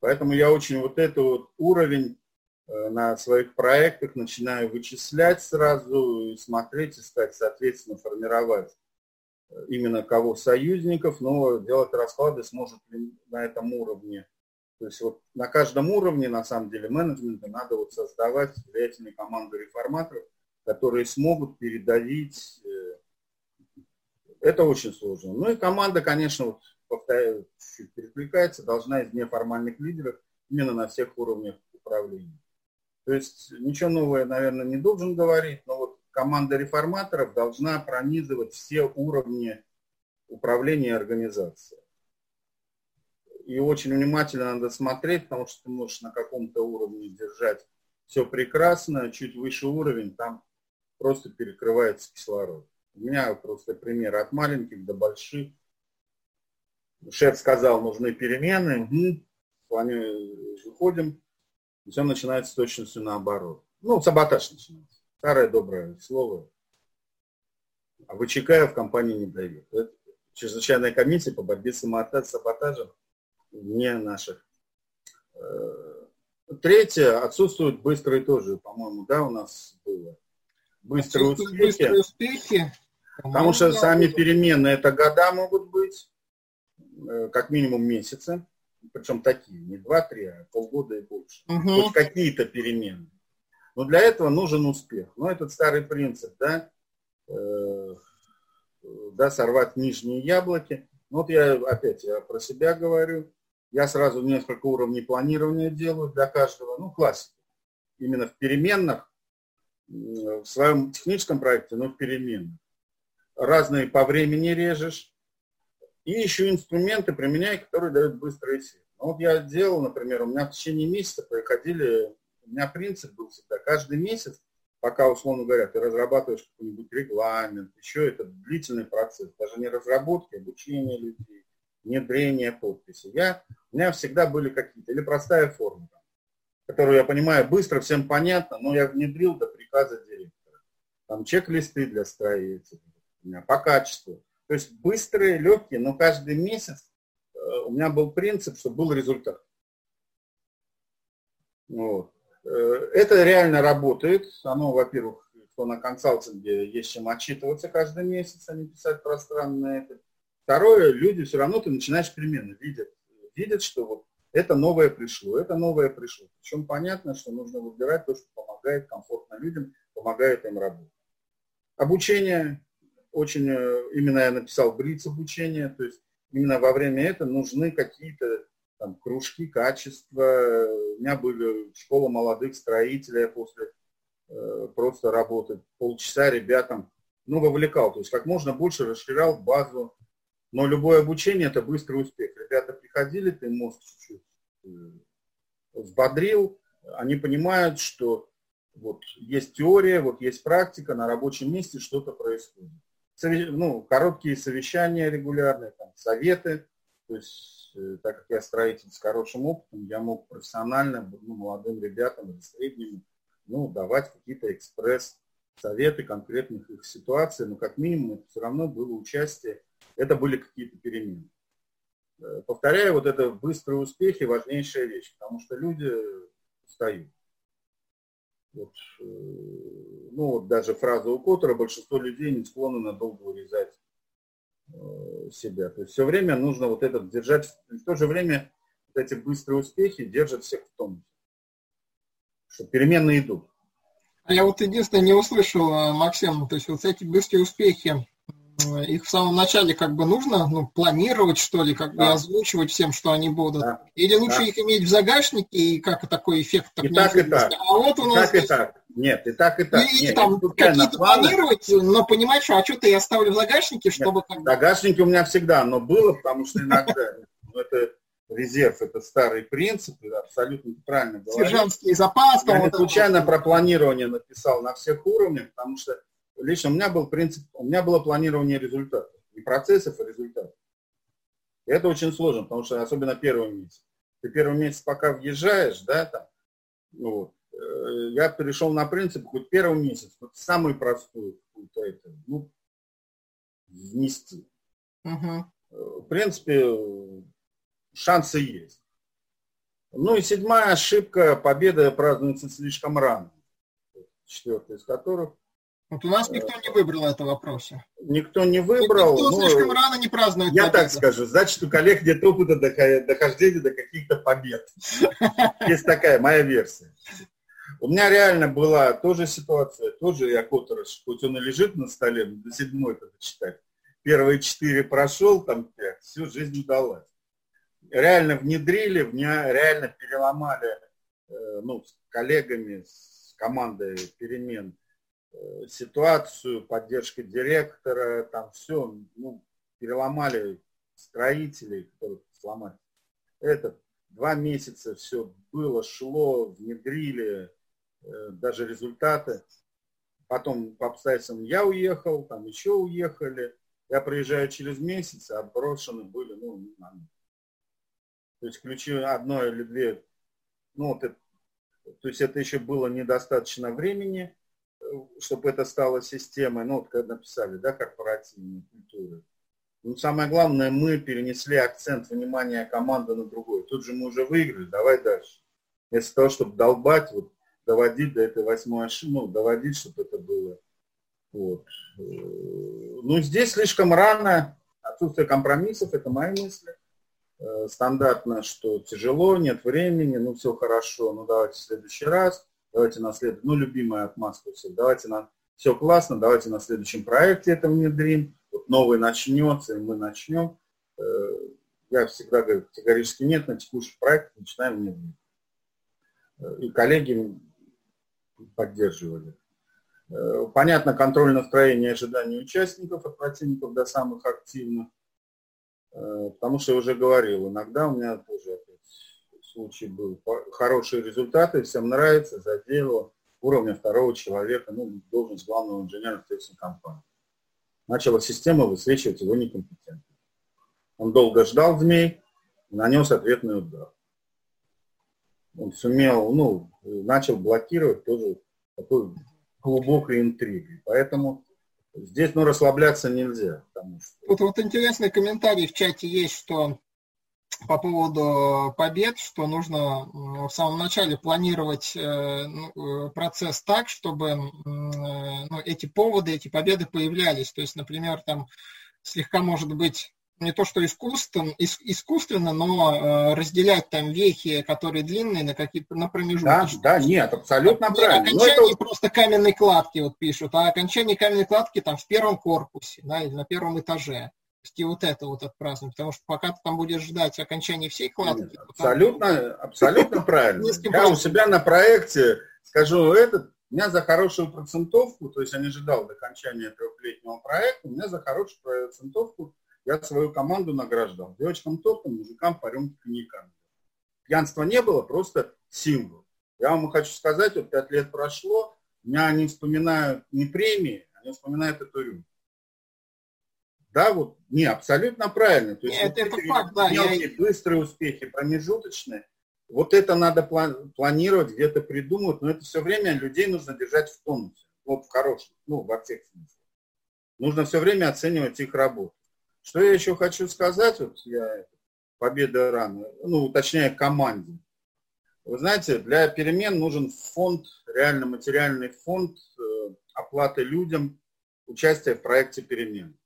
Speaker 1: Поэтому я очень вот этот вот уровень э, на своих проектах начинаю вычислять сразу и смотреть, искать, соответственно, формировать э, именно кого союзников, но делать расклады сможет ли на этом уровне то есть вот на каждом уровне, на самом деле, менеджмента надо вот создавать влиятельные команды реформаторов, которые смогут передавить. Э, это очень сложно. Ну и команда, конечно, вот, повторяю, чуть перекликается, должна из неформальных лидеров именно на всех уровнях управления. То есть ничего нового наверное, не должен говорить, но вот команда реформаторов должна пронизывать все уровни управления организации и очень внимательно надо смотреть, потому что ты можешь на каком-то уровне держать все прекрасно, чуть выше уровень, там просто перекрывается кислород. У меня просто пример от маленьких до больших. Шеф сказал, нужны перемены, угу, с вами выходим, и все начинается с точностью наоборот. Ну, саботаж начинается. Старое доброе слово. А ВЧК в компании не дает. Это чрезвычайная комиссия по борьбе с саботажем не наших. Э, третье, отсутствуют быстрые тоже, по-моему, да, у нас было. Быстрые успехи. Быстрые успехи. Потому что сами перемены это года могут быть, э, как минимум месяцы, причем такие, не два-три, а полгода и больше. Угу. Хоть какие-то перемены. Но для этого нужен успех. Но этот старый принцип, да, э, да, сорвать нижние яблоки. Вот я опять я про себя говорю. Я сразу несколько уровней планирования делаю для каждого, ну, классика. именно в переменных, в своем техническом проекте, но в переменных. Разные по времени режешь. И еще инструменты применяй, которые дают быстрый эффект. Ну, вот я делал, например, у меня в течение месяца проходили, у меня принцип был всегда, каждый месяц, пока, условно говоря, ты разрабатываешь какой-нибудь регламент, еще это длительный процесс, даже не разработки, обучение людей, внедрение подписи. Я, у меня всегда были какие-то, или простая форма, которую я понимаю быстро, всем понятно, но я внедрил до приказа директора. Там чек-листы для строителей, у меня по качеству. То есть быстрые, легкие, но каждый месяц у меня был принцип, чтобы был результат. Вот. Э, это реально работает. Оно, во-первых, что на консалтинге есть чем отчитываться каждый месяц, а не писать это. Второе, люди все равно ты начинаешь перемены, видят, видят, что вот это новое пришло, это новое пришло. Причем понятно, что нужно выбирать то, что помогает комфортно людям, помогает им работать. Обучение, очень, э, именно я написал бриц обучение, то есть именно во время этого нужны какие-то там, кружки качества. У меня были школа молодых строителей после э, просто работы. Полчаса ребятам, ну, вовлекал. То есть как можно больше расширял базу. Но любое обучение – это быстрый успех. Ребята приходили, ты мозг чуть-чуть э, взбодрил. Они понимают, что вот есть теория, вот есть практика, на рабочем месте что-то происходит ну, короткие совещания регулярные, там, советы. То есть, э, так как я строитель с хорошим опытом, я мог профессионально ну, молодым ребятам или средним ну, давать какие-то экспресс-советы конкретных их ситуаций, но как минимум это все равно было участие, это были какие-то перемены. Э, повторяю, вот это быстрые успехи важнейшая вещь, потому что люди устают. Вот, э, ну вот даже фраза у Коттера, большинство людей не склонны надолго урезать э, себя. То есть все время нужно вот этот держать, в то же время вот эти быстрые успехи держат всех в тонусе. Что переменные идут.
Speaker 2: А я вот единственное не услышал, Максим, то есть вот эти быстрые успехи, их в самом начале как бы нужно ну, планировать, что ли, как да. бы озвучивать всем, что они будут. Да. Или лучше да. их иметь в загашнике, и как такой эффект
Speaker 1: так и так, и так. А вот у нас... И так, и так. Нет, и так, и так.
Speaker 2: Или
Speaker 1: Нет,
Speaker 2: там какие-то планировать, но понимать, что а что-то я ставлю в загашнике, чтобы...
Speaker 1: Нет, загашники у меня всегда, но было, потому что иногда ну, это резерв, это старый принцип, абсолютно правильно
Speaker 2: говоришь. Сержантский запас.
Speaker 1: Я не случайно про планирование написал на всех уровнях, потому что лично у меня был принцип, у меня было планирование результатов, не процессов, а результатов. И это очень сложно, потому что особенно первый месяц. Ты первый месяц пока въезжаешь, да, там, ну, вот, Э, я перешел на принцип, хоть первый месяц, вот самый простой, это, ну, внести. Угу. В принципе, шансы есть. Ну и седьмая ошибка, победа празднуется слишком рано. Четвертая из которых.
Speaker 2: Вот у нас никто не выбрал это вопросе.
Speaker 1: Никто не выбрал.
Speaker 2: Никто но слишком рано не празднует.
Speaker 1: Я победу. так скажу, значит, у коллег нет опыта дохождения до каких-то побед. Есть такая моя версия. У меня реально была тоже ситуация, тоже я Которош, хоть он и лежит на столе, до седьмой это читать. Первые четыре прошел, там пять, всю жизнь удалась. Реально внедрили, меня реально переломали, э, ну, с коллегами, с командой перемен э, ситуацию, поддержка директора, там все, ну, переломали строителей, которых сломать. Это два месяца все было, шло, внедрили, Э, даже результаты. Потом по обстоятельствам я уехал, там еще уехали. Я приезжаю через месяц, а были, ну, не знаю. То есть ключи одно или две, ну, вот это, то есть это еще было недостаточно времени, э, чтобы это стало системой, ну, вот когда написали, да, корпоративные культуры. Ну, самое главное, мы перенесли акцент внимания команды на другой. Тут же мы уже выиграли, давай дальше. Вместо того, чтобы долбать, вот доводить до этой восьмой ошибки, ну, доводить, чтобы это было. Вот. Э, ну, здесь слишком рано, отсутствие компромиссов, это мои мысли. Э, стандартно, что тяжело, нет времени, ну, все хорошо, ну, давайте в следующий раз, давайте на следующий, ну, любимая отмазка всех, давайте на, все классно, давайте на следующем проекте это внедрим, вот новый начнется, и мы начнем. Э, я всегда говорю, категорически нет, на текущий проект начинаем внедрить. И коллеги поддерживали. Э, понятно, контроль настроения и ожидания участников от противников до самых активных. Э, потому что я уже говорил, иногда у меня тоже случай был. Хорошие результаты, всем нравится, за дело уровня второго человека, ну, должность главного инженера в компании. Начала система высвечивать его некомпетентность. Он долго ждал змей нанес ответный удар. Он сумел, ну, начал блокировать тоже такой глубокой интригой. Поэтому здесь, ну, расслабляться нельзя. Потому
Speaker 2: что... Тут вот интересный комментарий в чате есть, что по поводу побед, что нужно в самом начале планировать э, ну, э, процесс так, чтобы э, ну, эти поводы, эти победы появлялись. То есть, например, там слегка может быть не то что искусственно, искусственно, но разделять там вехи, которые длинные, на какие-то на промежутки.
Speaker 1: Да, да, нет, абсолютно
Speaker 2: а
Speaker 1: правильно.
Speaker 2: Окончание это... просто каменной кладки вот пишут, а окончание каменной кладки там в первом корпусе, да, или на первом этаже и вот это вот отпраздновать, потому что пока ты там будешь ждать окончания всей кладки...
Speaker 1: Абсолютно, там... абсолютно правильно. Я у себя на проекте скажу, этот, у меня за хорошую процентовку, то есть я не ожидал до окончания трехлетнего проекта, у меня за хорошую процентовку я свою команду награждал. Девочкам тортом, мужикам по рюмке коньяка. Пьянства не было, просто символ. Я вам хочу сказать, вот пять лет прошло, меня они вспоминают не премии, они вспоминают эту рюмку. Да, вот, не, абсолютно правильно. То есть
Speaker 2: Нет, вот это факт, да.
Speaker 1: Мелкие, я... быстрые успехи, промежуточные. Вот это надо планировать, где-то придумывать, но это все время людей нужно держать в тонусе. Вот в хорошем, ну, во всех смыслах. Нужно все время оценивать их работу. Что я еще хочу сказать, вот я победа рано, ну, точнее, команде. Вы знаете, для перемен нужен фонд, реально материальный фонд э, оплаты людям участия в проекте перемен.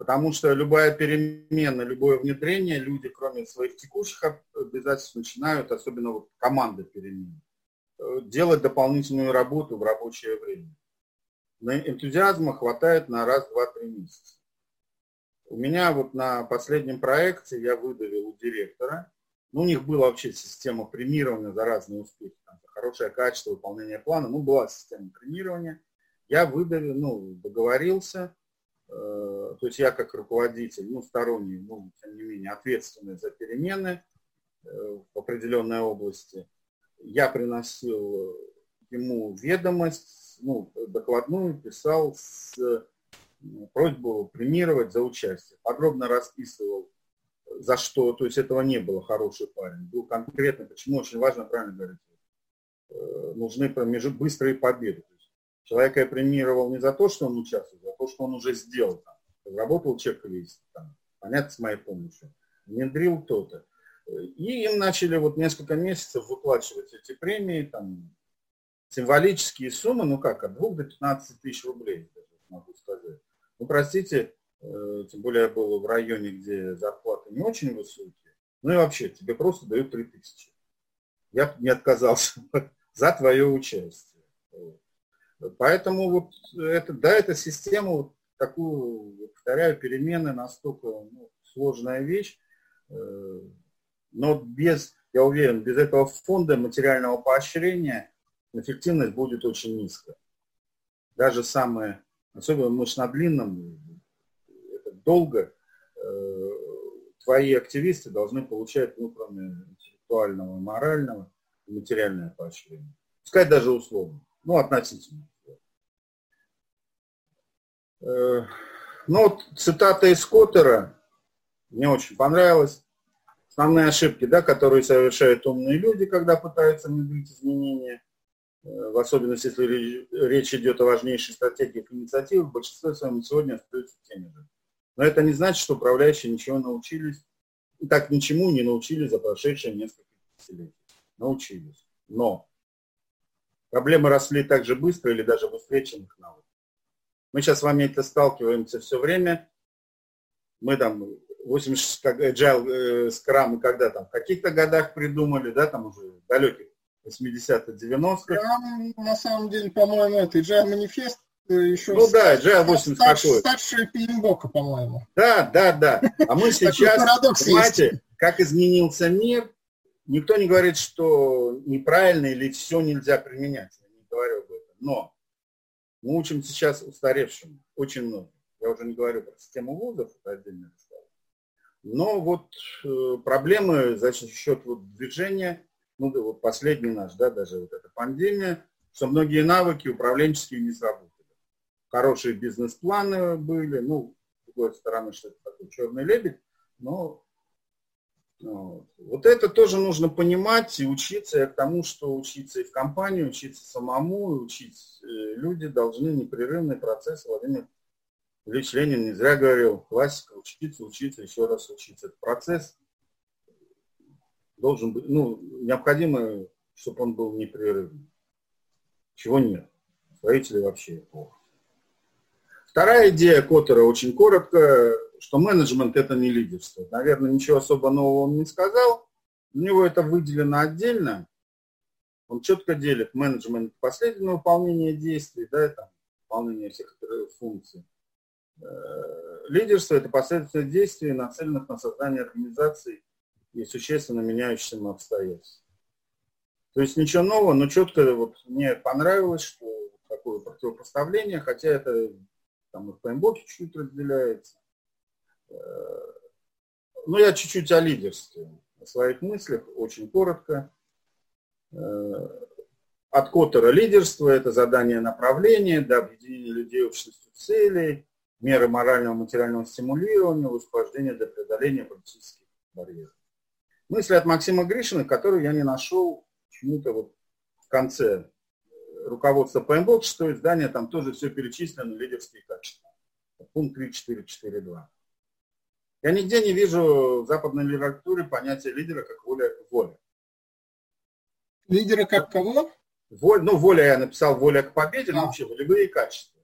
Speaker 1: Потому что любая перемена, любое внедрение, люди, кроме своих текущих обязательств, начинают, особенно вот команда перемен, э, делать дополнительную работу в рабочее время. На энтузиазма хватает на раз, два, три месяца. У меня вот на последнем проекте я выдавил у директора, ну, у них была вообще система премирования за разные успехи, там, хорошее качество выполнения плана, ну, была система премирования. Я выдавил, ну, договорился, то есть я как руководитель, ну, сторонний, ну, тем не менее, ответственный за перемены э, в определенной области, я приносил ему ведомость, ну, докладную, писал с просьбу премировать за участие. Подробно расписывал, за что, то есть этого не было хороший парень. Был конкретно, почему очень важно, правильно говорить, э, нужны промежут, быстрые победы. Человека я премировал не за то, что он участвовал, а за то, что он уже сделал. Там, разработал чек-лист, там, понятно, с моей помощью, внедрил то-то. И им начали вот несколько месяцев выплачивать эти премии, там, символические суммы, ну как, от 2 до 15 тысяч рублей, даже могу сказать. Ну, простите, э, тем более я был в районе, где зарплаты не очень высокие, ну и вообще, тебе просто дают 3 тысячи. Я не отказался за твое участие. Поэтому вот это, да, эта система, вот такую, повторяю, перемены настолько ну, сложная вещь, э, но без, я уверен, без этого фонда материального поощрения эффективность будет очень низкая. Даже самое, особенно мы на длинном, это долго, э, твои активисты должны получать, ну, кроме интеллектуального морального, материальное поощрение. Пускай даже условно, ну, относительно. Э, ну, вот цитата из Коттера мне очень понравилась. Основные ошибки, да, которые совершают умные люди, когда пытаются внедрить изменения, э, в особенности, если речь идет о важнейших стратегиях и инициативах, большинство своем сегодня остаются теми же. Но это не значит, что управляющие ничего научились, и так ничему не научились за прошедшие несколько десятилетий. Научились. Но проблемы росли так же быстро или даже быстрее, чем их навыки. Мы сейчас с вами это сталкиваемся все время. Мы там 86 agile э, скрам мы когда там в каких-то годах придумали, да, там уже далеких 80-х, 90-х.
Speaker 2: на самом деле, по-моему, это agile манифест
Speaker 1: э, еще ну да, agile 80 старш, какой.
Speaker 2: Старший Пиленбока, по-моему.
Speaker 1: Да, да, да. А мы сейчас, понимаете, как изменился мир, никто не говорит, что неправильно или все нельзя применять. Я не говорю об этом. Но мы учим сейчас устаревшим очень много. Я уже не говорю про систему вузов, это отдельная разговор. Но вот э, проблемы за счет вот движения, ну вот последний наш, да, даже вот эта пандемия, что многие навыки управленческие не сработали. Хорошие бизнес-планы были, ну, с другой стороны, что это такой черный лебедь, но вот. это тоже нужно понимать и учиться я к тому, что учиться и в компании, учиться самому, и учить э, люди должны непрерывный процесс. Владимир Ильич Ленин не зря говорил, классика, учиться, учиться, еще раз учиться. Этот процесс должен быть, ну, необходимо, чтобы он был непрерывным. Чего нет. Строители вообще плохо. Вторая идея Коттера очень коротко что менеджмент это не лидерство. Наверное, ничего особо нового он не сказал. У него это выделено отдельно. Он четко делит менеджмент последнего выполнения действий, да, там, выполнение всех функций. Э, лидерство – это последовательное действие, нацеленных на создание организации и существенно меняющимся обстоятельствам. То есть ничего нового, но четко вот мне понравилось, что такое противопоставление, хотя это там в Пейнбоке чуть-чуть разделяется. Ну, я чуть-чуть о лидерстве, о своих мыслях, очень коротко. Э, от Коттера лидерство – это задание направления, до объединения людей общностью целей, меры морального и материального стимулирования, восхождения для преодоления политических барьеров. Мысли от Максима Гришина, которые я не нашел почему-то вот в конце руководства ПМБОК, что издание, там тоже все перечислено, лидерские качества. Пункт 3.4.4.2. Я нигде не вижу в западной литературе понятия лидера как воля. воля.
Speaker 2: Лидера как кого?
Speaker 1: Воль, ну, воля я написал воля к победе, но вообще волевые качества.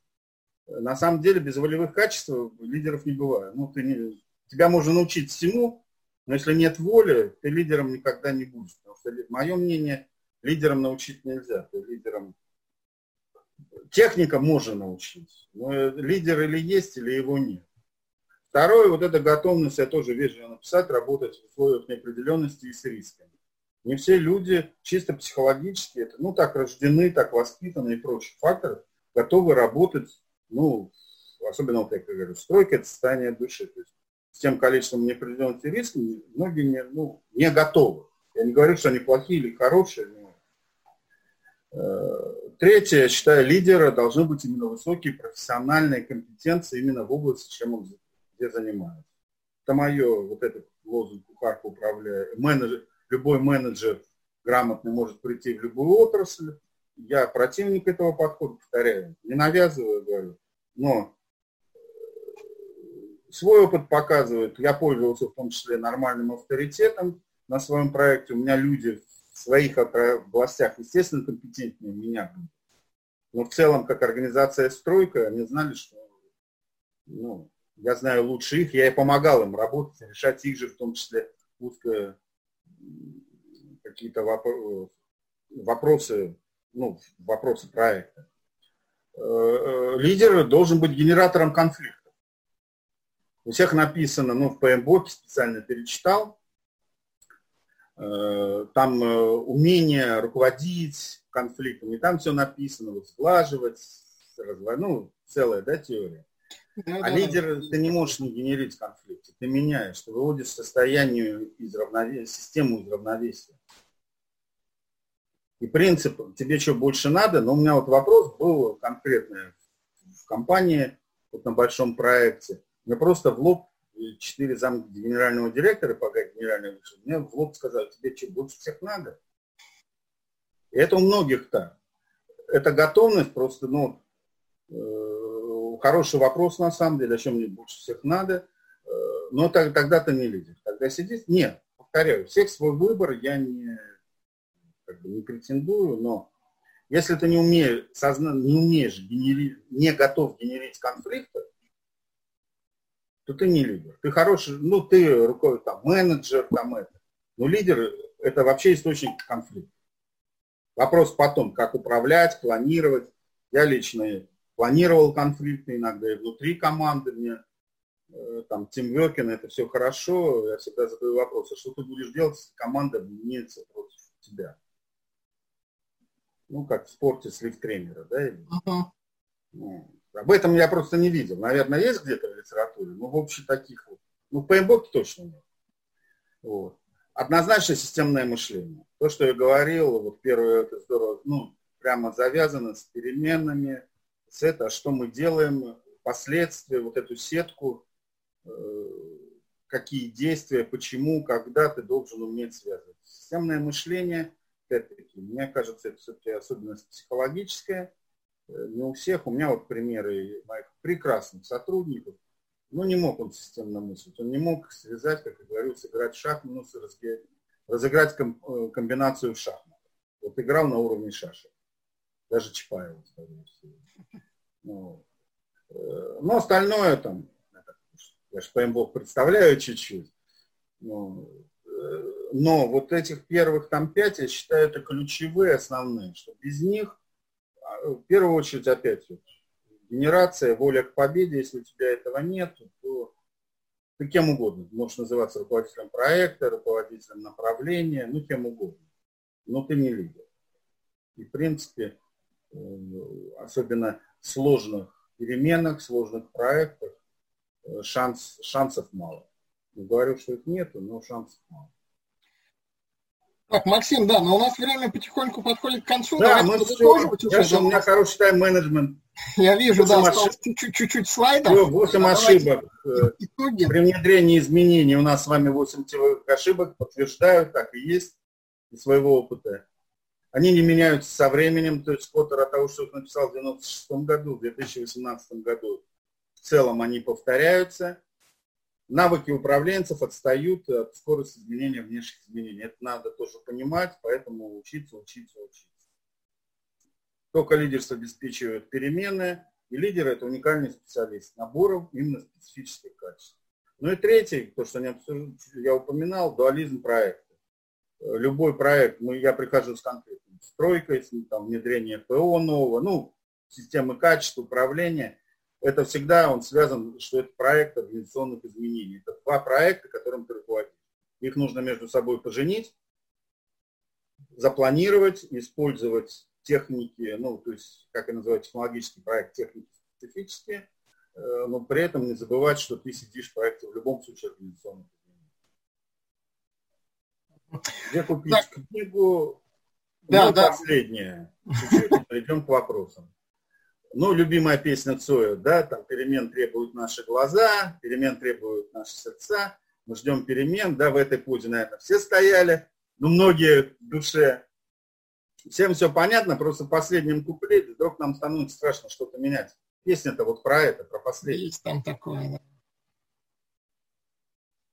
Speaker 1: На самом деле без волевых качеств лидеров не бывает. Ну, ты не, тебя можно научить всему, но если нет воли, ты лидером никогда не будешь. Потому что, мое мнение, лидером научить нельзя. Ты лидером техника можно научить. Но лидер или есть, или его нет. Второе, вот эта готовность, я тоже вежливо написать, работать в условиях неопределенности и с рисками. Не все люди чисто психологически, это, ну, так рождены, так воспитаны и прочие факторы, готовы работать, ну, особенно, вот я говорю, стройка – это состояние души. То есть с тем количеством неопределенности и рисков многие не, ну, не готовы. Я не говорю, что они плохие или хорошие. Но... Э, третье, я считаю, лидера должны быть именно высокие профессиональные компетенции именно в области, чем он где занимаются. Это мое, вот этот лозунг кухарка управляет. Менеджер, любой менеджер грамотный может прийти в любую отрасль. Я противник этого подхода, повторяю, не навязываю, говорю, но э, свой опыт показывает, я пользовался в том числе нормальным авторитетом на своем проекте. У меня люди в своих областях, естественно, компетентнее меня. Но в целом, как организация стройка, они знали, что ну, я знаю лучше их, я и помогал им работать, решать их же, в том числе узко какие-то вопросы, ну, вопросы проекта. Э, э, лидер должен быть генератором конфликта. У всех написано, ну, в ПМБОКе специально перечитал, э, там умение руководить конфликтом, и там все написано, вот, сглаживать, ну, целая, да, теория. А лидер, ты не можешь не генерить конфликты, ты меняешь, ты выводишь состояние из равновесия, систему из равновесия. И принцип, тебе что больше надо, но у меня вот вопрос был конкретный в компании, вот на большом проекте. Мне просто в лоб четыре зам генерального директора, пока генеральный вышел, мне в лоб сказали, тебе что, больше всех надо? И это у многих так. Это готовность просто, ну, э, хороший вопрос на самом деле, о чем мне больше всех надо. Э, но тогда-то не лидер. Тогда сидит. Нет, повторяю, всех свой выбор я не, как бы не претендую, но если ты не умеешь, созна... не умеешь генери... не готов генерить конфликты, то ты не лидер. Ты хороший, ну ты рукой там менеджер, там это. Но лидер это вообще источник конфликта. Вопрос потом, как управлять, планировать. Я лично планировал конфликты иногда и внутри команды мне э, там, тимверкинг, это все хорошо, я всегда задаю вопрос, а что ты будешь делать, если команда меняется против тебя? Ну, как в спорте слив тренера, да? Uh-huh. Ну, об этом я просто не видел. Наверное, есть где-то в литературе, но в общем таких вот. Ну, в PMBOK точно нет. Вот. Однозначно системное мышление. То, что я говорил, вот первое, это здорово, ну, прямо завязано с переменами, с это, что мы делаем, последствия, вот эту сетку, э, какие действия, почему, когда ты должен уметь связывать. Системное мышление, опять-таки, мне кажется, это все-таки особенность психологическая, э, не у всех. У меня вот примеры моих прекрасных сотрудников, ну, не мог он системно мыслить, он не мог связать, как я говорил, сыграть шахматы, разыграть э, комбинацию в шахматы. Вот играл на уровне шашек. Даже Чапаева, скорее всего. Ну, э, но остальное там, я же ПМБОК представляю чуть-чуть. Но, э, но вот этих первых там пять, я считаю, это ключевые, основные, что без них, а, в первую очередь, опять вот, генерация, воля к победе, если у тебя этого нет, то ты кем угодно. Можешь называться руководителем проекта, руководителем направления, ну кем угодно. Но ты не лидер. И в принципе, особенно в сложных переменах, сложных проектах, э, шанс, шансов мало. Не говорю, что их нету, но шансов мало.
Speaker 2: Так, Максим, да, но у нас время потихоньку подходит к концу.
Speaker 1: Да, мы все, я, у меня хороший тайм-менеджмент.
Speaker 2: Я вижу, да, осталось чуть-чуть слайдов.
Speaker 1: 8 ошибок. Э, итоги. При внедрении изменений у нас с вами 8 ошибок, подтверждаю, так и есть из своего опыта. Они не меняются со временем, то есть Коттер от того, что он написал в 1996 году, в 2018 году, в целом они повторяются. Навыки управленцев отстают от скорости изменения внешних изменений. Это надо тоже понимать, поэтому учиться, учиться, учиться. Только лидерство обеспечивает перемены, и лидер – это уникальный специалист, набором именно специфических качеств. Ну и третий, то, что я упоминал, дуализм проекта. Любой проект, ну, я прихожу с конкретной стройкой, там, внедрение ПО нового, ну, системы качества, управления – это всегда он связан, что это проект организационных изменений. Это два проекта, которым ты руководишь. Их нужно между собой поженить, запланировать, использовать техники, ну, то есть, как и называют технологический проект, техники специфические, э, но при этом не забывать, что ты сидишь в проекте в любом случае организационных изменений. Где купить так. книгу? Да, ну, да. последнее. Чуть-чуть перейдем к вопросам. Ну, любимая песня Цоя, да, там перемен требуют наши глаза, перемен требуют наши сердца, мы ждем перемен, да, в этой позе, наверное, все стояли, но многие в душе. Всем все понятно, просто в последнем куплете вдруг нам становится страшно что-то менять. Песня-то вот про это, про последнее. Есть там такое, да.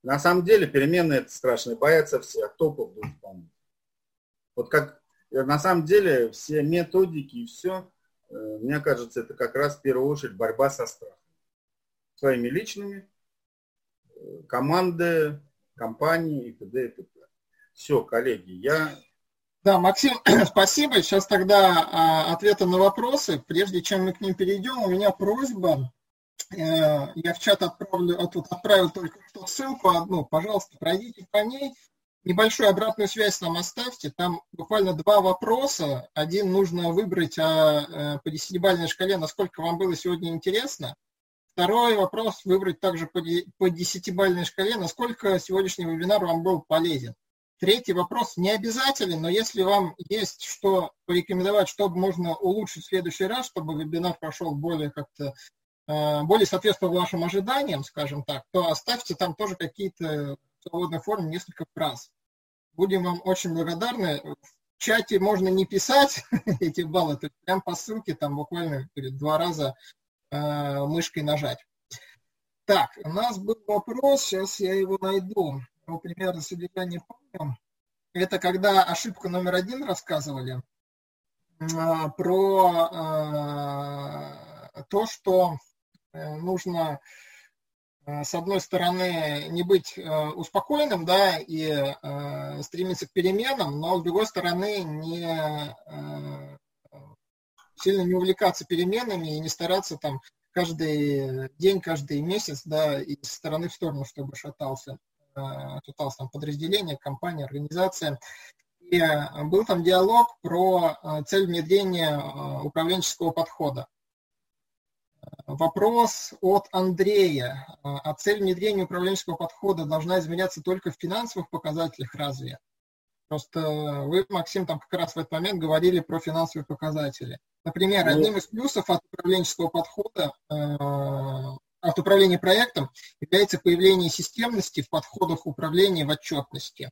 Speaker 1: На самом деле перемены это страшно, боятся все, а кто будет помнить. Вот как на самом деле все методики и все, Э, мне кажется, это как раз в первую очередь борьба со страхом. Своими личными, э, команды, компании и т.д. и т.п. Все, коллеги, я...
Speaker 2: Да, Максим, спасибо. Сейчас тогда а, ответы на вопросы. Прежде чем мы к ним перейдем, у меня просьба. Э, я в чат отправлю, отправил только что ссылку одну. Пожалуйста, пройдите по ней небольшую обратную связь нам оставьте. Там буквально два вопроса. Один нужно выбрать а, по десятибалльной шкале, насколько вам было сегодня интересно. Второй вопрос выбрать также по десятибалльной шкале, насколько сегодняшний вебинар вам был полезен. Третий вопрос не обязателен, но если вам есть что порекомендовать, чтобы можно улучшить в следующий раз, чтобы вебинар прошел более как-то а, более соответствовал вашим ожиданиям, скажем так, то оставьте там тоже какие-то свободной форме несколько раз. Будем вам очень благодарны. В чате можно не писать эти баллы, то есть прям по ссылке там буквально два раза э, мышкой нажать. Так, у нас был вопрос, сейчас я его найду. Его примерно содержание помню. Это когда ошибку номер один рассказывали э, про э, то, что э, нужно Э, с одной стороны, не быть э, успокоенным, да, и э, стремиться к переменам, но с другой стороны, не сильно не увлекаться переменами и не стараться там каждый день, каждый месяц, да, из стороны в сторону, чтобы шатался, шатался там подразделение, компания, организация. И был там диалог про цель внедрения управленческого подхода. Вопрос от Андрея. А цель внедрения управленческого подхода должна изменяться только в финансовых показателях разве? Просто вы, Максим, там как раз в этот момент говорили про финансовые показатели. Например, ну, одним из плюсов от управленческого подхода, э, от управления проектом является появление системности в подходах управления в отчетности.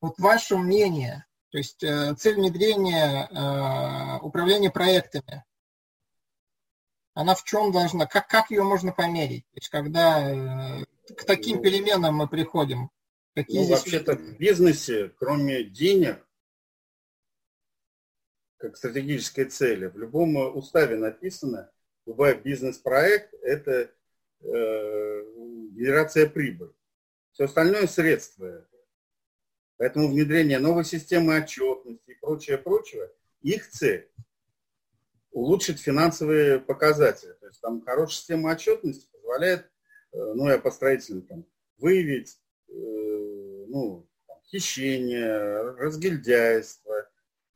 Speaker 2: Вот ваше мнение, то есть э, цель внедрения э, управления проектами, она в чем должна, как, как ее можно померить? То есть когда к таким ну, переменам мы приходим,
Speaker 1: Какие ну, здесь... вообще-то в бизнесе, кроме денег, как стратегической цели, в любом уставе написано, любой бизнес-проект – это э, генерация прибыли. Все остальное – средства. Поэтому внедрение новой системы отчетности и прочее, прочее, их цель – улучшить финансовые показатели. То есть там хорошая система отчетности позволяет, э, ну, я по строительным там, выявить ну, хищение, разгильдяйство,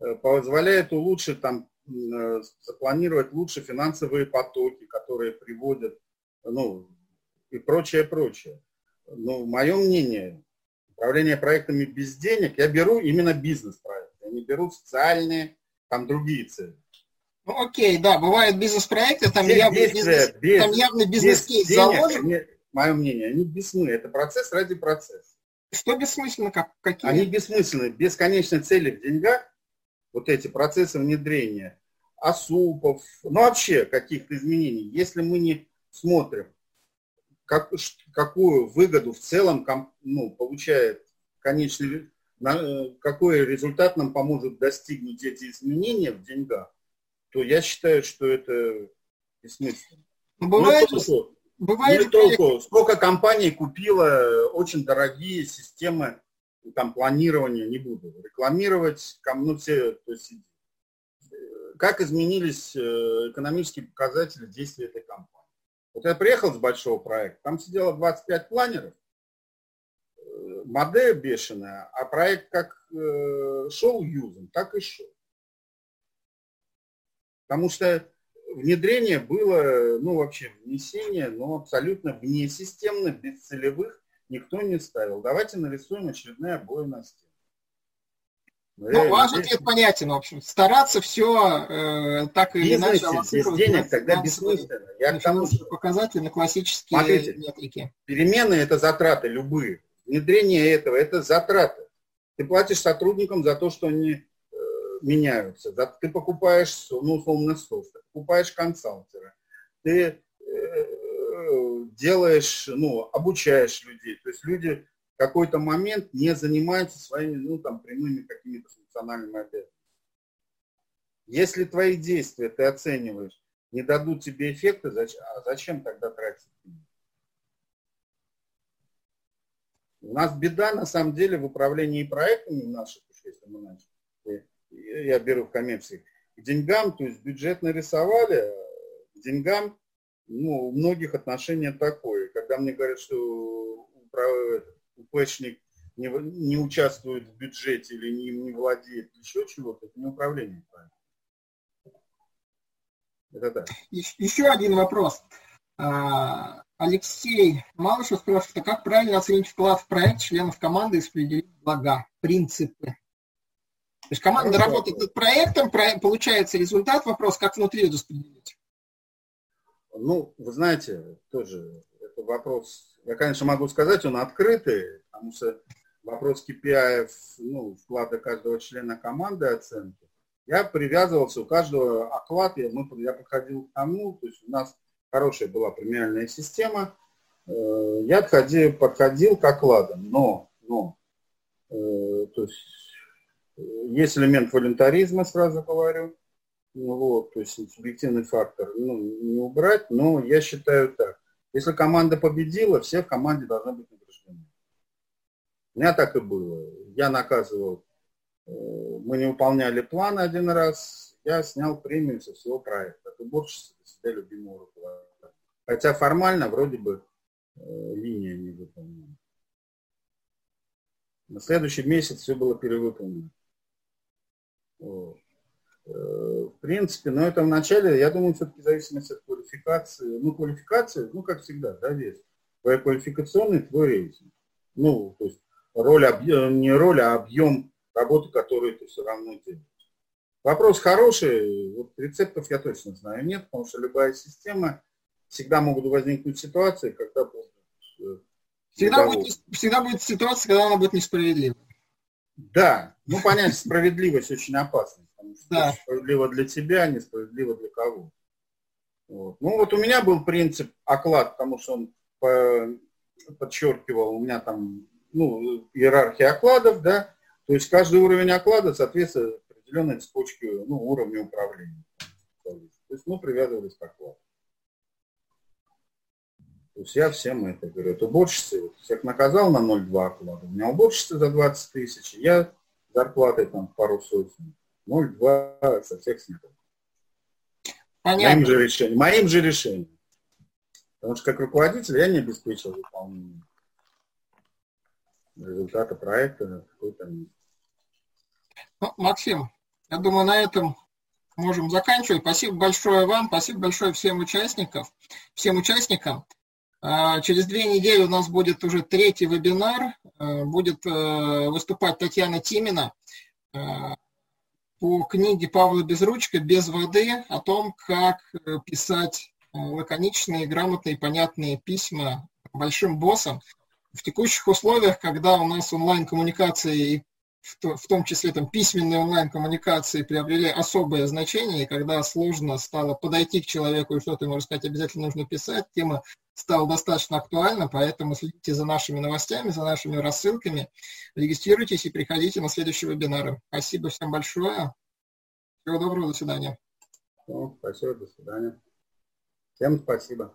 Speaker 1: э, позволяет улучшить, там, э, запланировать лучше финансовые потоки, которые приводят, ну, и прочее, прочее. Ну, мое мнение, управление проектами без денег, я беру именно бизнес-проекты, я не беру социальные, там другие цели.
Speaker 2: Ну, окей, да, бывают бизнес-проекты, там, явно бизнес, без, там явно бизнес-кейс заложен.
Speaker 1: Мое мнение, они бессмысленны. Это процесс ради процесса.
Speaker 2: Что бессмысленно? Как, какие?
Speaker 1: Они бессмысленны. Без конечной цели в деньгах, вот эти процессы внедрения, осупов, ну вообще каких-то изменений, если мы не смотрим, как, какую выгоду в целом ну, получает конечный, какой результат нам поможет достигнуть эти изменения в деньгах, то я считаю, что это бессмысленно.
Speaker 2: Ну, бывает,
Speaker 1: ну, Бывает, ну, толку. Сколько компаний купило очень дорогие системы там, планирования, не буду рекламировать, ну, все, то есть, как изменились э, экономические показатели действия этой компании. Вот я приехал с большого проекта, там сидело 25 планеров, э, модель бешеная, а проект как э, шел юзом, так и шел. Потому что внедрение было, ну вообще внесение, но абсолютно внесистемно, без целевых никто не ставил. Давайте нарисуем очередные обои на стене.
Speaker 2: Ну, ваш ответ понятен, в общем. Стараться все э, так или иначе
Speaker 1: без денег тогда бессмысленно.
Speaker 2: Я к тому, что показатели на классические Смотрите,
Speaker 1: метрики. Перемены – это затраты любые. Внедрение этого – это затраты. Ты платишь сотрудникам за то, что они меняются. Да, ты покупаешь, ну, условно, софт, покупаешь консалтера, ты э, делаешь, ну, обучаешь людей. То есть люди в какой-то момент не занимаются своими, ну, там, прямыми какими-то функциональными обязанностями. Если твои действия ты оцениваешь, не дадут тебе эффекта, зачем, а зачем тогда тратить У нас беда, на самом деле, в управлении проектами наших, если мы начали я беру в коммерции, к деньгам, то есть бюджет нарисовали, к деньгам, ну, у многих отношение такое. Когда мне говорят, что УПшник не, не участвует в бюджете или не, не владеет еще чего-то, это не управление правильно.
Speaker 2: Это да. Еще один вопрос. А, Алексей Малышев спрашивает, а как правильно оценить вклад в проект членов команды и распределить блага, принципы? То есть команда Хорошо. работает над проектом, получается результат, вопрос, как внутри распределить.
Speaker 1: Ну, вы знаете, тоже это вопрос, я, конечно, могу сказать, он открытый, потому что вопрос KPI, ну, вклада каждого члена команды оценки, я привязывался, у каждого оклад, я, мы, я подходил к тому, то есть у нас хорошая была премиальная система, э, я подходил, подходил к окладам, но, но э, то есть есть элемент волонтаризма, сразу говорю. Ну, вот, то есть субъективный фактор ну, не убрать, но я считаю так. Если команда победила, все в команде должны быть награждены. У меня так и было. Я наказывал, э, мы не выполняли план один раз, я снял премию со всего проекта. Это уборщица для себя любимого руководителя. Хотя формально вроде бы э, линия не выполнена. На следующий месяц все было перевыполнено. Э, в принципе, но это вначале, я думаю, все-таки зависимость от квалификации. Ну, квалификация, ну, как всегда, да, вес. Твоя квалификационный, твой рейтинг. Ну, то есть роль, не роль, а объем работы, которую ты все равно делаешь. Вопрос хороший, вот рецептов я точно знаю нет, потому что любая система, всегда могут возникнуть ситуации, когда будут...
Speaker 2: Э, всегда будет, всегда будет ситуация, когда она будет несправедлива.
Speaker 1: Да, ну понять, справедливость очень опасна, потому что да. справедливо для тебя, а несправедливо для кого. Вот. Ну вот у меня был принцип оклад, потому что он подчеркивал, у меня там ну, иерархия окладов, да, то есть каждый уровень оклада соответствует определенной цепочке, ну, уровня управления. То есть мы привязывались к окладу. То есть я всем это говорю. Это уборщицы, вот, всех наказал на 0,2 оклада. У меня уборщица за 20 тысяч, я зарплатой там пару сотен. 0,2 со всех снял. Понятно. Моим же решением. Моим же решением. Потому что как руководитель я не обеспечил выполнение результата проекта какой-то
Speaker 2: ну, Максим, я думаю, на этом можем заканчивать. Спасибо большое вам, спасибо большое всем участникам. Всем участникам. А, через две недели у нас будет уже третий вебинар. А, будет э, выступать Татьяна Тимина а, по книге Павла Безручка «Без воды» о том, как э, писать э, лаконичные, грамотные, понятные письма большим боссам в текущих условиях, когда у нас онлайн-коммуникации в том числе там письменные онлайн-коммуникации приобрели особое значение, и когда сложно стало подойти к человеку и что-то ему рассказать, обязательно нужно писать, тема стала достаточно актуальна, поэтому следите за нашими новостями, за нашими рассылками, регистрируйтесь и приходите на следующие вебинары. Спасибо всем большое. Всего доброго, до свидания.
Speaker 1: Ну, спасибо, до свидания. Всем спасибо.